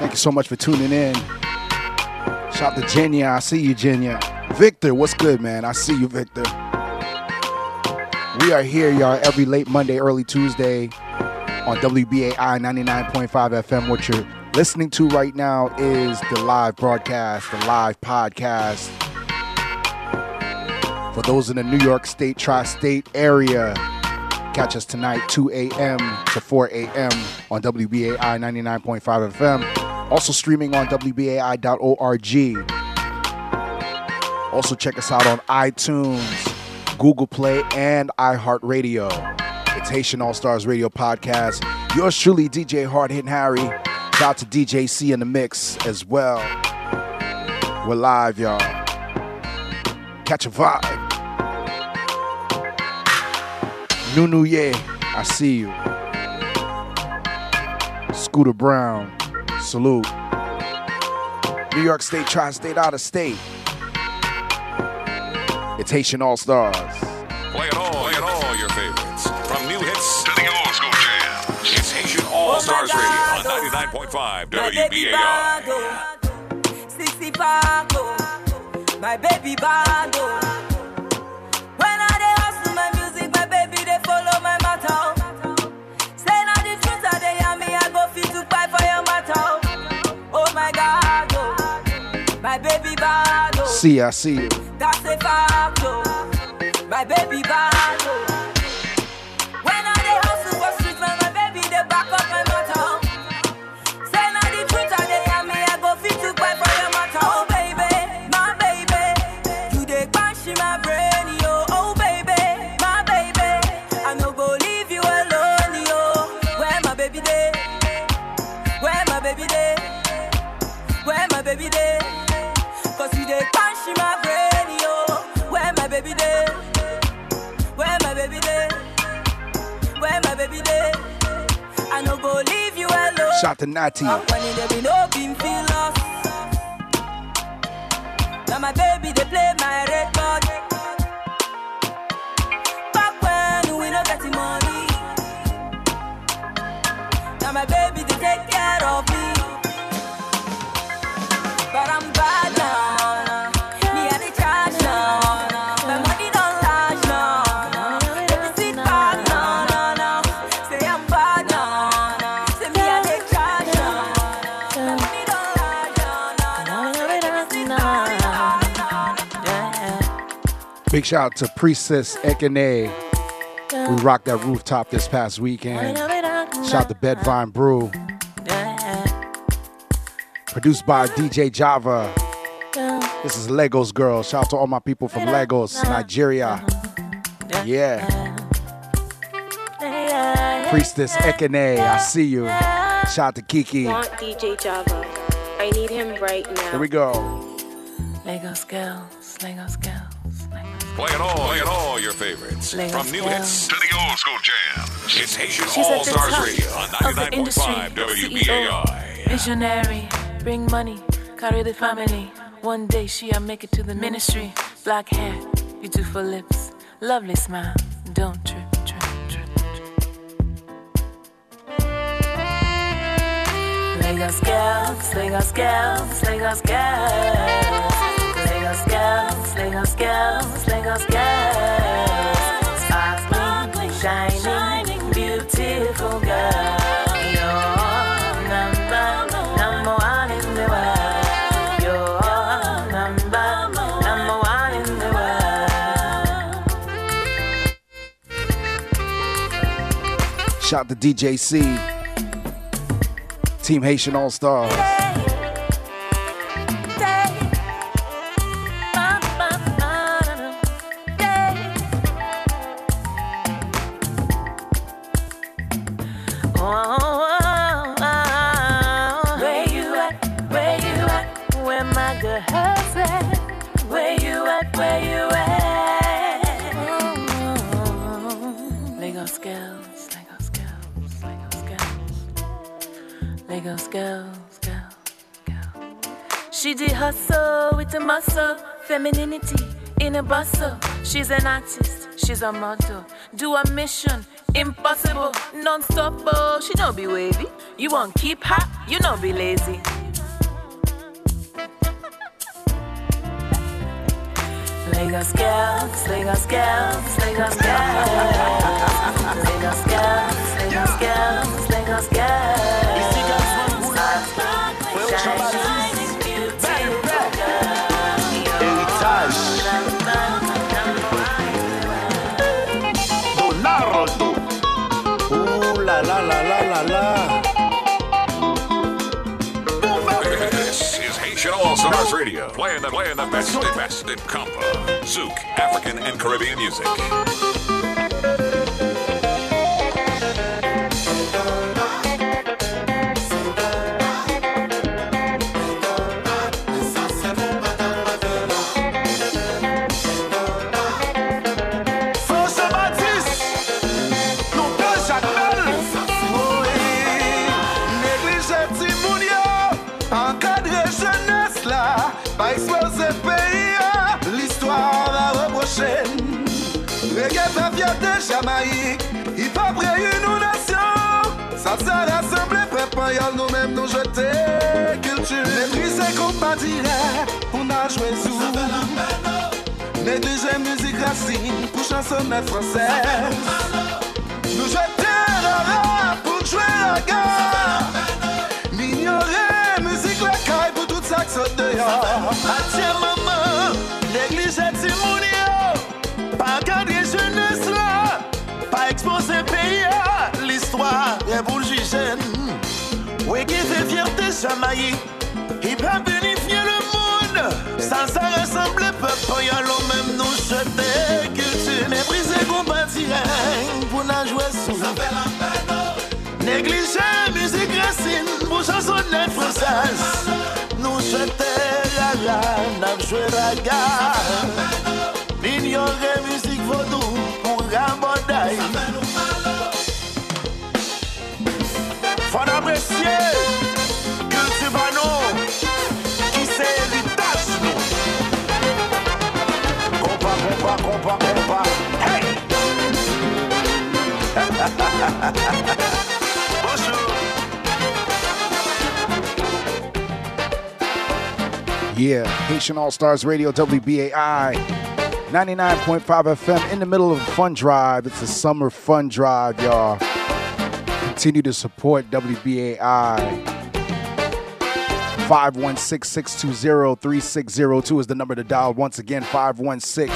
Thank you so much for tuning in. Shout out to Jenya. I see you, Jenya. Victor, what's good, man? I see you, Victor. We are here, y'all, every late Monday, early Tuesday on WBAI 99.5 FM. What you're listening to right now is the live broadcast, the live podcast. For those in the New York State, tri state area, catch us tonight, 2 a.m. to 4 a.m. on WBAI 99.5 FM. Also streaming on WBAI.org. Also, check us out on iTunes, Google Play, and iHeartRadio. It's Haitian All Stars Radio Podcast. Yours truly, DJ Hard Hitting Harry. Shout out to DJ C in the mix as well. We're live, y'all. Catch a vibe. Nunu Year, I see you. Scooter Brown, salute. New York State, Tri State, out of state. It's Haitian All Stars. Play it all, play it all your favorites. From new hits to the old school jams. It's Haitian oh All Stars Radio on 99.5 WBAI. Sixty my baby bando. See, I see you. That's a fact, oh. My baby bad, oh. Lost. Now my baby they play my shout out to Priestess Ekene. We rocked that rooftop this past weekend. Shout out to Bedvine Brew. Produced by DJ Java. This is Lagos Girl. Shout out to all my people from Lagos, Nigeria. Yeah. Priestess Ekene, I see you. Shout out to Kiki. Want DJ Java. I need him right now. Here we go. Lagos girls, Lagos girls. Playing all, playing all your favorites. From new hits to the old school jams. It's Haitian All Stars Radio on of the industry. 99.5 CEO, WBAI. visionary, bring money, carry the family. One day she'll make it to the ministry. Black hair, beautiful lips, lovely smile. Don't trip, trip, trip, trip. Lagos girls, Lagos girls, Lagos girls. Lagos girls, Lagos girls, Lagos girls. Sparkling, shining, beautiful girl. You're number, number one in the world. You're number, number one in the world. Shout out to DJ C. Team Haitian All Stars. Lagos girls, girl, girl. She did hustle with the muscle, femininity in a bustle. She's an artist, she's a model. Do a mission, impossible, non-stop. Oh, she don't be wavy. You won't keep her, you don't be lazy. Lagos girls, Lagos girls, Lagos girls, Lagos girls, Lagos girls, Lagos girls. Stars Radio, playing the, playing the best, the best in compa, Zouk, African and Caribbean music. Nation. Ça rassemblé, peuple, y'a nous-mêmes nous jeter culture. Mépriser qu'on pas direct. On a joué sous. Négliger musique racine pour chansonnette française. Nous jeter rap pour jouer la gare. N'ignorer musique la caille pour tout ça que saute dehors. Il peut bénifier le monde. Sans ça ressemble pas Pour y même nous jeter. Que tu n'es brisé qu'on ben Pour la jouer sous Négliger musique racine. Pour chansonner française Nous jeter la la N'a joué la gare Ignorer musique Yeah, Haitian All Stars Radio, WBAI, 99.5 FM, in the middle of a fun drive. It's a summer fun drive, y'all. Continue to support WBAI. 516 620 3602 is the number to dial. Once again, 516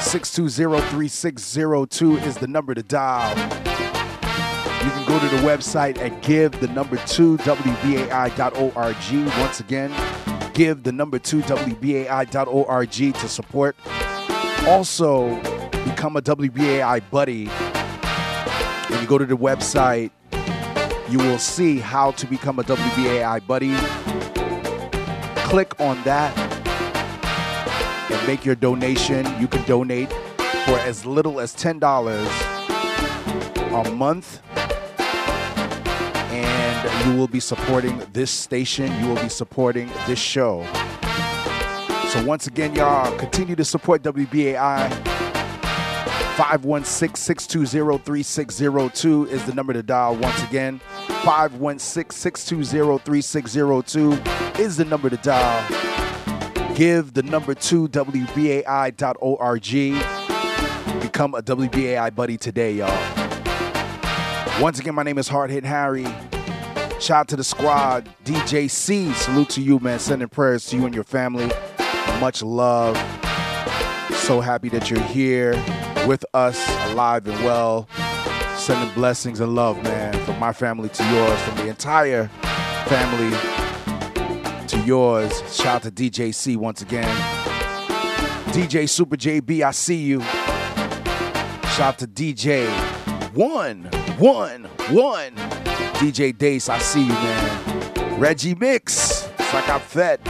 620 3602 is the number to dial. You can go to the website at give the number two WBAI.org. Once again, give the number two WBAI.org to support. Also, become a WBAI buddy. When you go to the website, you will see how to become a WBAI buddy. Click on that and make your donation. You can donate for as little as $10 a month and you will be supporting this station. You will be supporting this show. So once again, y'all, continue to support WBAI. 516-620-3602 is the number to dial once again. 516-620-3602 is the number to dial. Give the number to WBAI.org. Become a WBAI buddy today, y'all. Once again, my name is Hard Hit Harry. Shout out to the squad. DJ C, salute to you, man. Sending prayers to you and your family. Much love. So happy that you're here with us, alive and well. Sending blessings and love, man, from my family to yours, from the entire family to yours. Shout out to DJ C once again. DJ Super JB, I see you. Shout out to DJ One, One, One. DJ Dace, I see you, man. Reggie Mix, it's like I'm fed.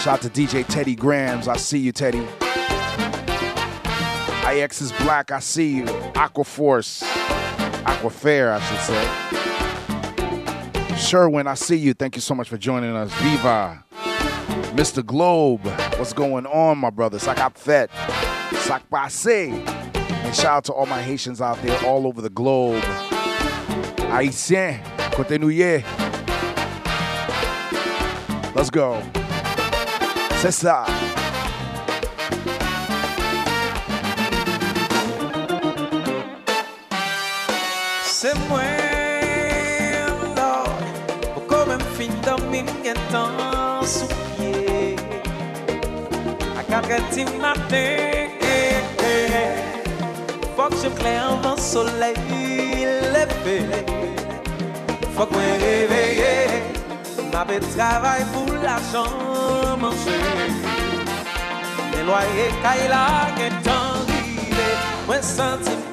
Shout out to DJ Teddy Grams, I see you, Teddy. IX is black, I see you. Aquaforce, Aquafair, I should say. Sherwin, I see you. Thank you so much for joining us. Viva, Mr. Globe, what's going on, my brother? Sac Passe. And shout out to all my Haitians out there all over the globe. Haïtien, continuez. Let's go. C'est ça. Se mwen la Pou komem fin domi gen tan sou pie A kakre ti maten Fok je kle anvan soley leve Fok mwen reveye Ma pe travay pou la chan manche Mwen loye kay la gen tan rive Mwen santi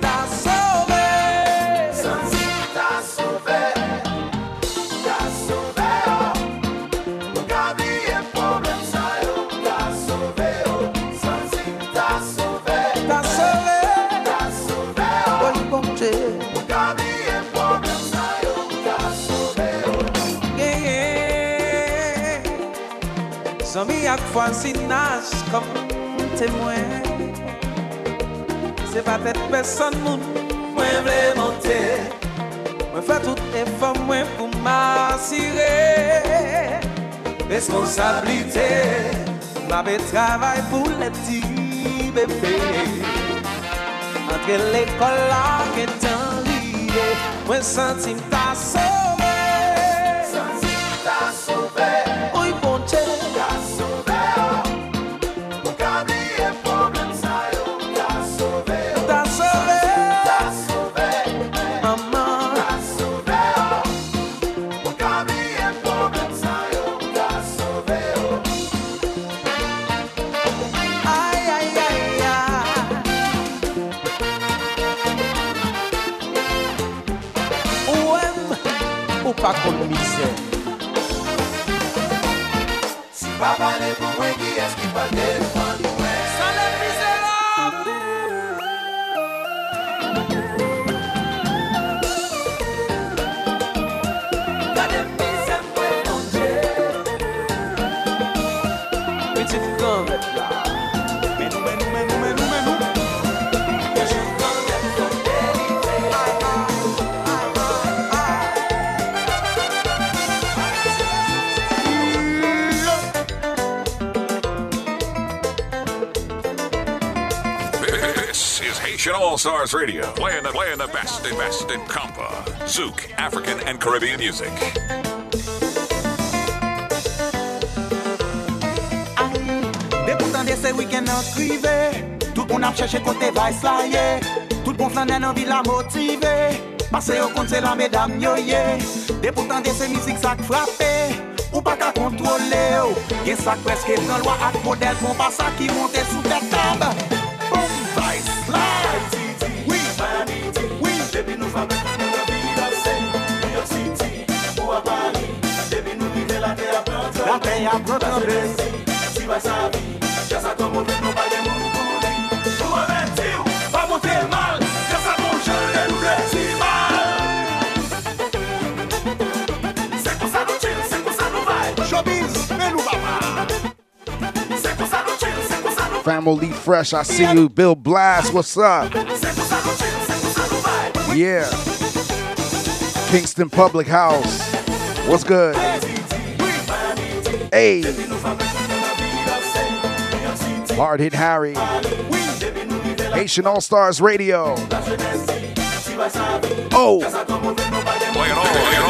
voisinaj kom temwen Se pa tèt peson moun mwen vle monte Mwen fè tout evan mwen pou m'asire Responsablite Mabè travay pou lè ti bebe Antre l'ekol la ke tan liye Mwen santi m'tase All Stars Radio, playing the, playing the best and best in compa, Zouk, African, and Caribbean music. Depou tan de se week-end nan krive Tout moun ap chèche kote vice la ye Tout moun flanè nan villa motive Pase yo kont se la medam yo ye Depou tan de se mizik sak frape Ou pa ka kontrole yo Gen sak preske pran lwa ak model Kon pa sa ki monte sou tet Se kon sa nou chill, se kon sa nou vibe Showbiz, men nou papa Se kon sa nou chill, se kon sa nou Family Fresh, I see you. Bill Blast, what's up? Yeah. Kingston Public House, what's good? Hey. Hard Hit Harry. Haitian All Stars Radio. Oh. oh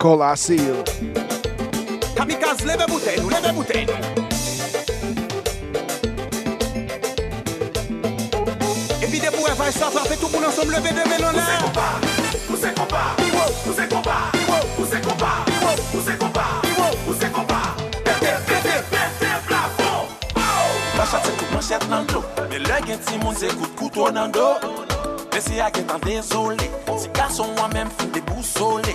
Nicola Seal. Kamikaz, leve bouteille nous, leve bouteille. Nous. Et puis des bouées, va ça, frapper tout le monde ensemble, lever des vélos là. Où c'est qu'on part Où c'est qu'on part Où c'est qu'on part Où c'est qu'on part Où c'est qu'on part Pachat se kout manchet nan do Me le gen ti moun se kout koutou nan do Mesi a gen tan dezole Si gason wamem fin de bousole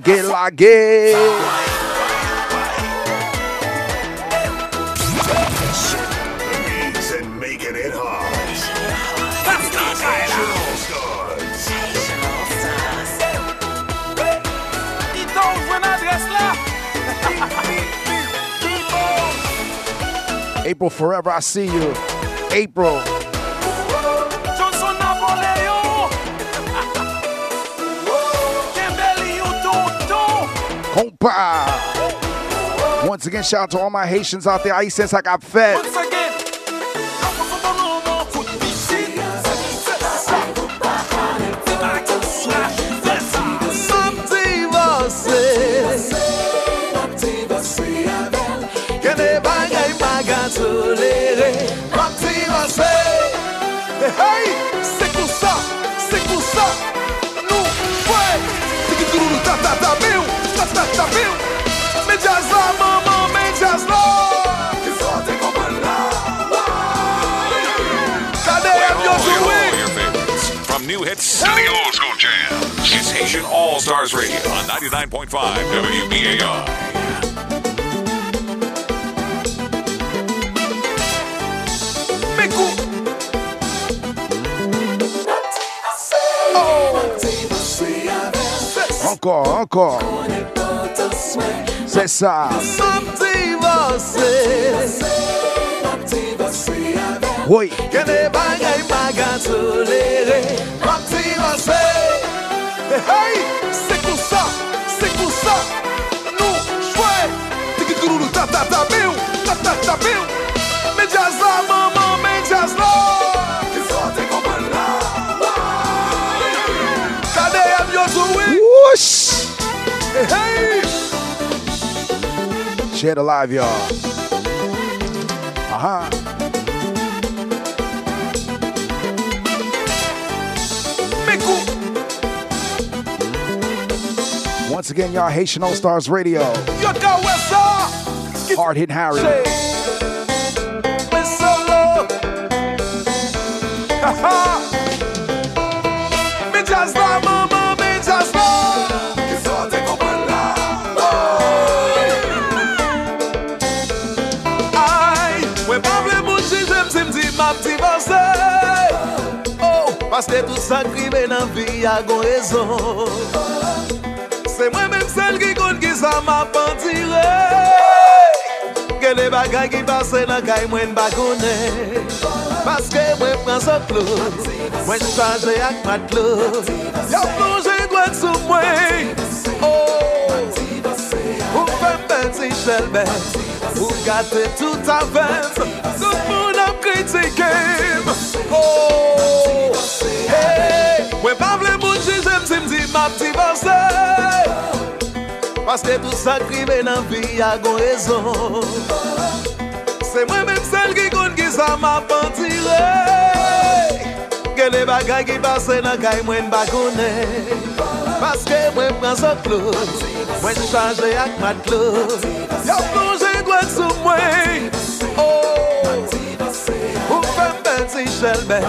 adres la April Forever, I see you. April. Once again, shout out to all my Haitians out there. I sense I got fed. Once again Lopan fò bon nou mon kout pitit Kene bagay baga tolere Motivase Hey, c'est pour ça, c'est ça Nou fwe Tiki tururu ta ta ta biu Ta ta ta new hits the old school jams. It's Haitian All Stars Radio on 99.5 WBAI. Encore, encore. C'est ça. Oui. Gen e bagay maga tolere Motivase Hey, c'est pour ça, c'est pour ça Nou jwe Tiki kururu ta ta ta biu Ta ta ta biu. Me jazz la maman, me jazz la. Ki sote kompon la Kade yam yo zoui Whoosh. Hey, Share the live, y'all. Uh-huh. Once again, y'all, Haitian All Stars Radio. yo ka wè sa Hard hit Harry. <laughs> Me solo Ha ha Me jazz la maman, me jazz la Ki sote kompon la Ay, mwen pa vle moun si jem si mdi ma pti vase Oh, paske tout sa kribe nan vi a gon rezon Se mwen menm sel ki kon ki sa ma pantire Ke de bagay ki pase nan kay mwen bakone Paske mwen pran sa klo Mwen chaje ak matlo Yo plonje dwen sou mwen oh. Ou fèm beti chelbe Ou gate tout avèm Tout moun ap kritikem Mwen pavle map ti panse Paske tout sa krive nan vi a gon rezon Se mwen menm sel ki kon ki sa map an tire Gene bagay ki pase nan kay mwen bakone Paske mwen pran so klot Mwen chanje ak mat klot Yo plonje gwen sou mwen Ou fèm bel ti chelbe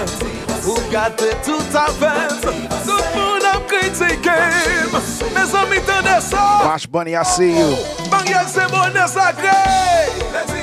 Ou gate tout avèm Sou mwen mighty game. Mes amis, tendez ça. Watch Bunny, I see you. Bang, y'a c'est bon, sacré. Let's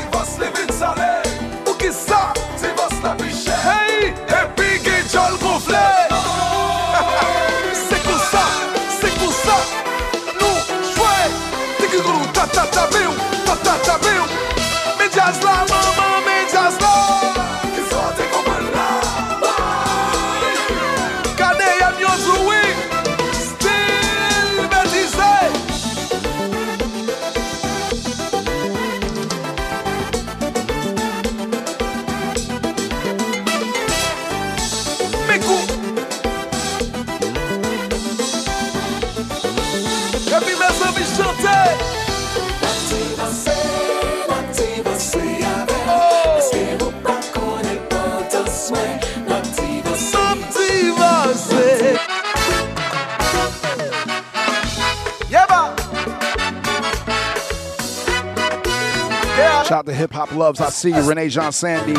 Hip Hop Loves, I see you. Renee Jean Sandy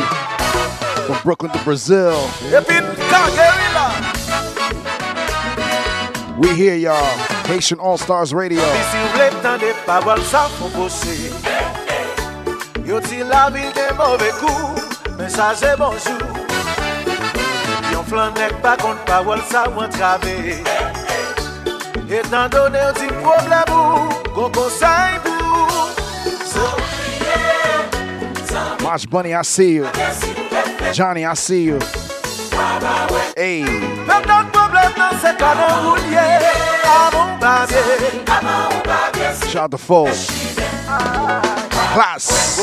from Brooklyn to Brazil. E We here, y'all. Haitian All Stars Radio. Yo ti la vil de mouve kou bonjou Yon pa kont pawal sa wan trave Etan donne yon ti problem ou Gon konsay pou Wash Bunny, I see you. Johnny, I see you. Hey, shout out to Foe. Class.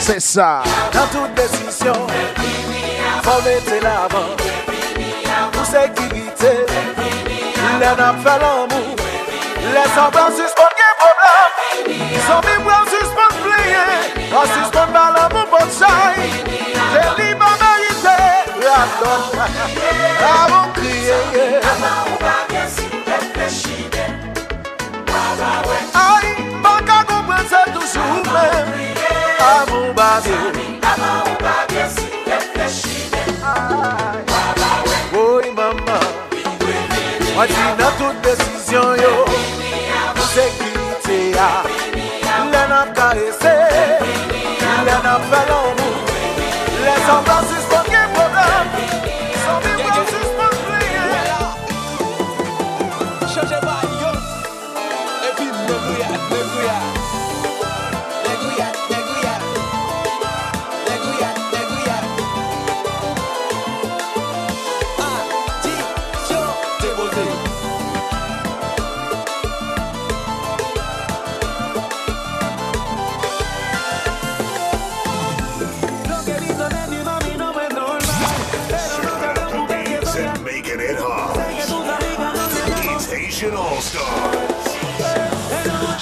C'est ça. Dans toute décision Faut mettre l'avant Pour sécurité fait l'amour Les suspendent les problèmes Sont Asiston balan moun bon chay Se li ba merite Radon Avon kriye Ama ou bagye si reflechide Waga we Ay, baka kompren se toujou men Ama ou bagye Ama ou bagye si reflechide Waga we Oye mama Wadi nan tout desisyon yo Sekirite ya Lè nan karese Les semblants suspendent les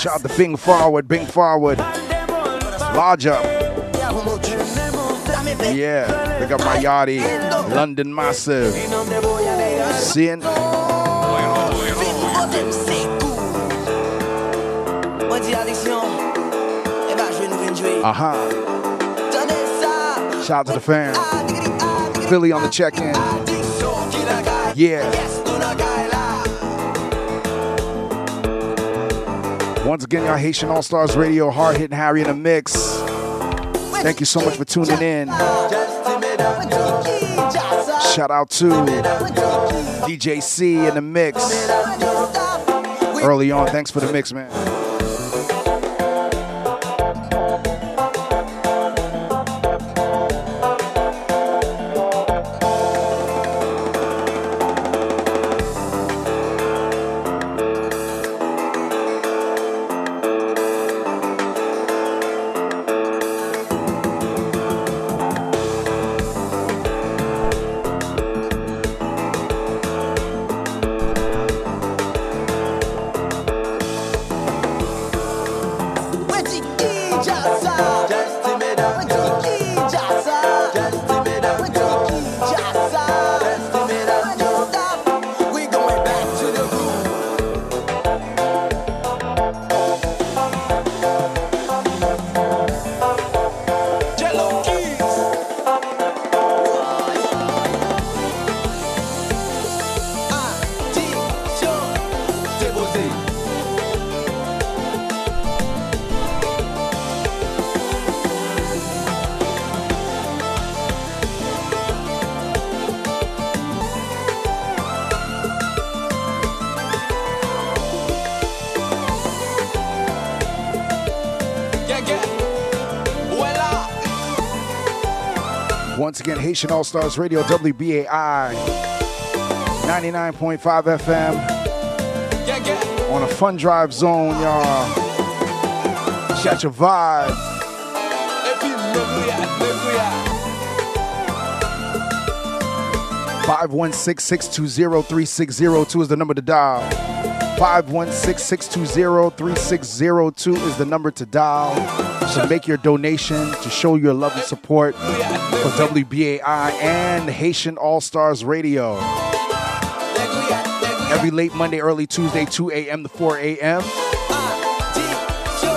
Shout out to Bing Forward, Bing Forward. Large up. Yeah, pick up my yachty. London Massive. Seeing. Moi dis addiction, eh ben je vais nous venir jouer. Uh huh. Shout out to the fam. Philly on the check in. Yeah. Again, y'all Haitian All Stars Radio, hard hitting Harry in the mix. Thank you so much for tuning in. Shout out to DJ C in the mix. Early on, thanks for the mix, man. Haitian All Stars Radio, WBAI, 99.5 FM. On a fun drive zone, y'all. Catch your vibe. Five one six six two zero three six zero two is the number to dial. 516-620-3602 is the number to dial to make your donation to show your love and support for WBAI and Haitian All Stars Radio. Every late Monday, early Tuesday, 2 a.m. to 4 a.m.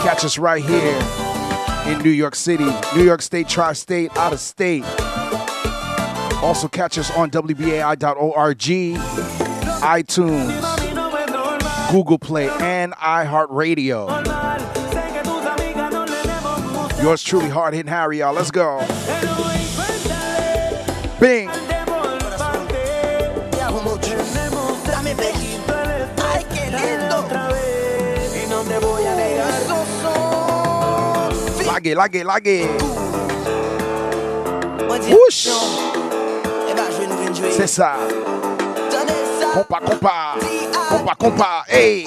Catch us right here in New York City, New York State, tri state, out of state. Also, catch us on WBAI.org, iTunes, Google Play, and iHeartRadio. Yours truly, hard hitting Harry, y'all. Let's go. Bing. Lague, lague, lague. Whoosh. C'est ça. Compa, compa. Compa, compa. Hey.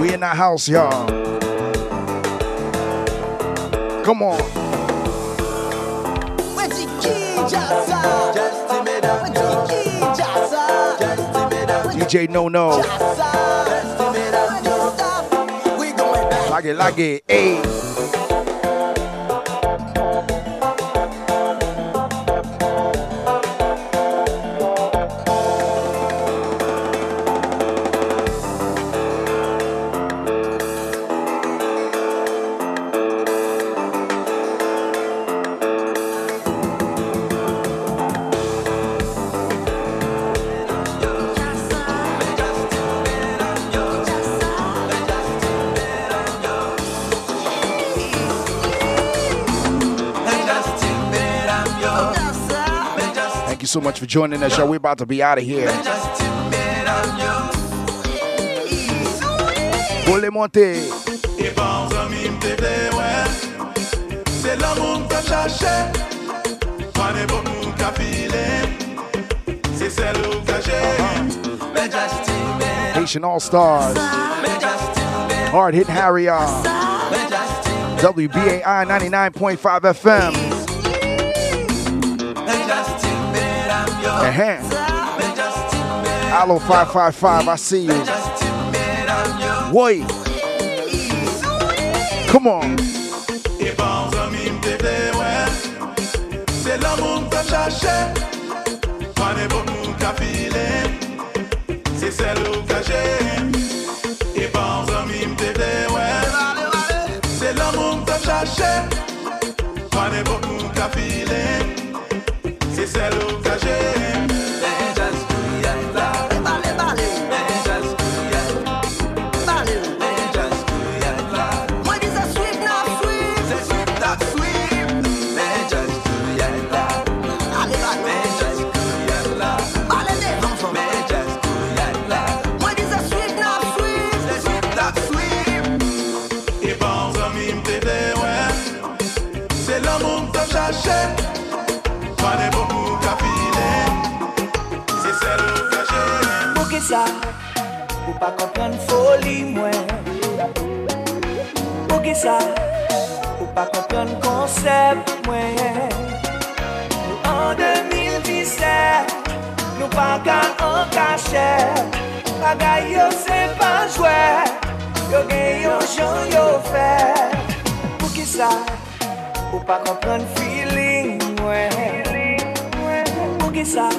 We in the house, y'all. Come on. DJ No No. Lague, lague. Hey. Thank you so much for joining us, y'all. We're about to be out of here. Jè Haitian All Stars. Hard hit Harry. WBAI 99.5 FM. Uh-huh. Allo 555, I see you. Wait. Come on. Se l'amour mte sa. Ou pa kompren konsep mwen. Nou an 2017 Nou pa ka an kache Bagay yo se pa jwe Yo gen yo jan yo fe. Pou ki sa? Ou pa kompren feeling mwen. Pou ki sa?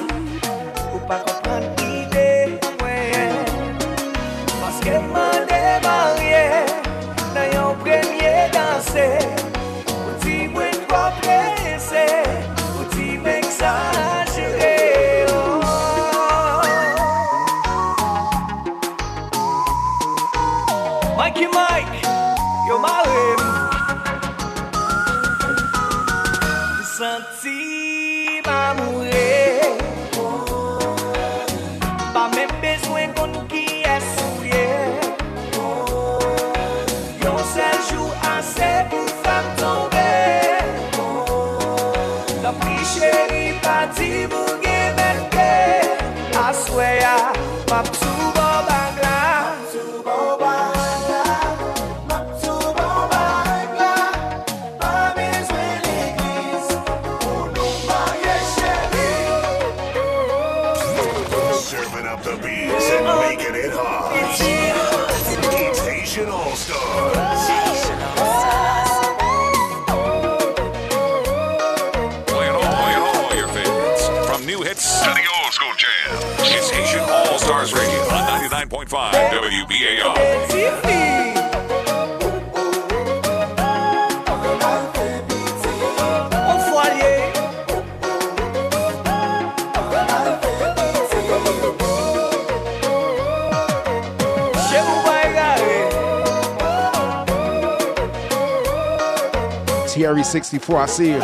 364. I see you.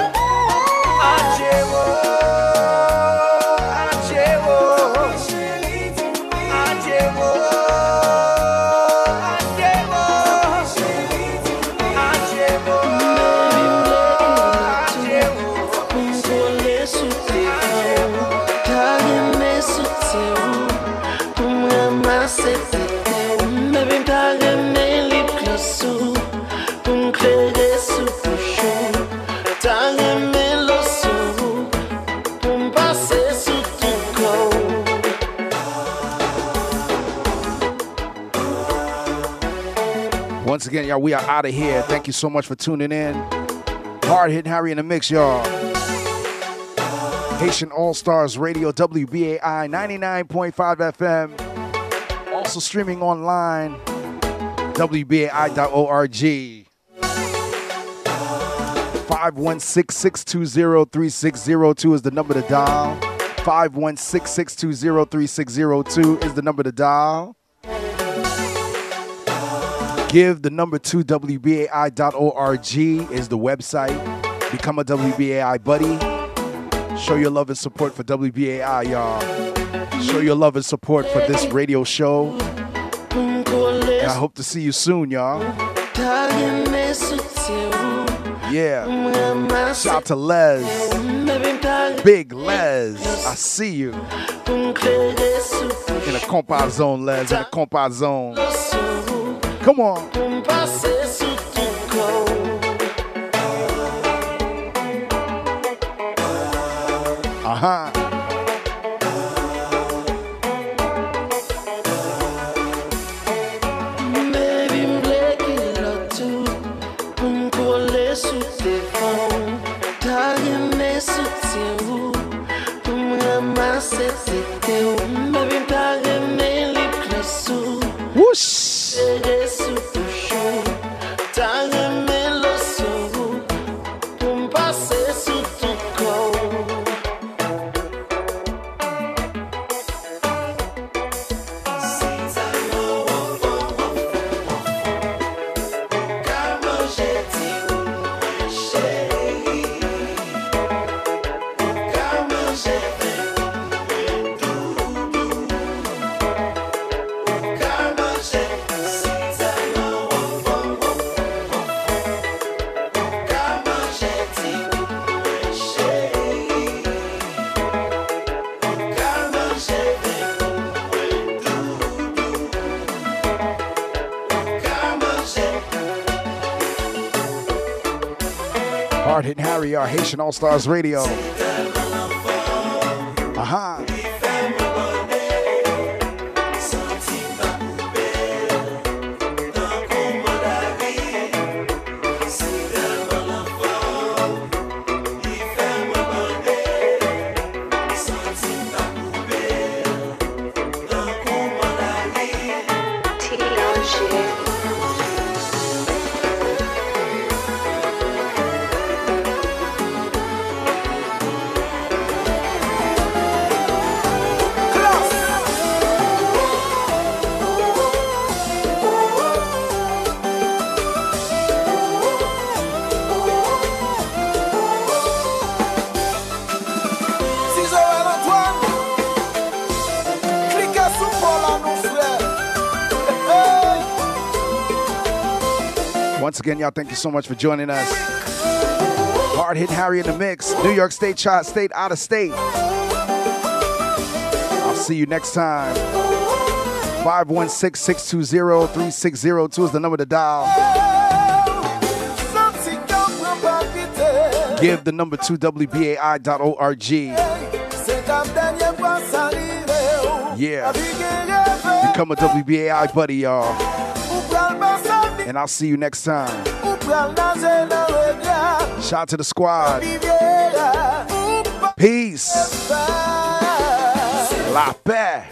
Once again, y'all, we are out of here. Thank you so much for tuning in. Hard hitting Harry in the mix, y'all. Haitian All Stars Radio, WBAI 99.5 FM. Also streaming online, WBAI.org. 516-620-3602 is the number to dial. 516-620-3602 is the number to dial. Give the number to WBAI.org is the website. Become a WBAI buddy. Show your love and support for WBAI, y'all. Show your love and support for this radio show. And I hope to see you soon, y'all. Yeah. Shout out to Les. Big Les. I see you. In a compa zone, Les. In a compa zone. Come on. Mpase sou All Stars Radio. Once again, y'all, thank you so much for joining us. Hard hit Harry in the mix. New York State, shot state, out of state. I'll see you next time. 516 620 3602 is the number to dial. give the number to WBAI.org. Yeah. Become a WBAI buddy, y'all. And I'll see you next time. Shout out to the squad. Peace. La paix.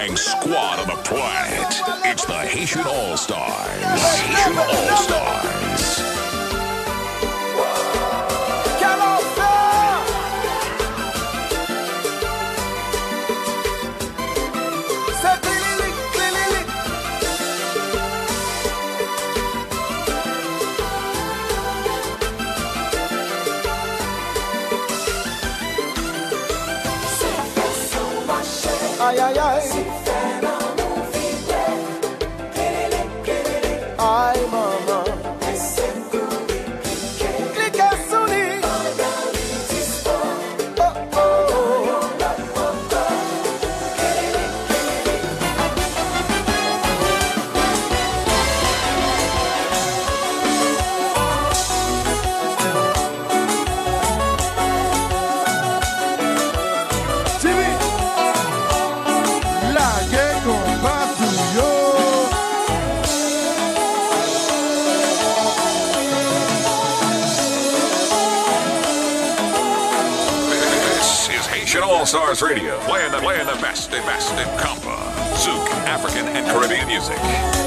flying squad on the planet. It's the Haitian All Stars. Haitian All Stars. ay, ay, ay. Caribbean music.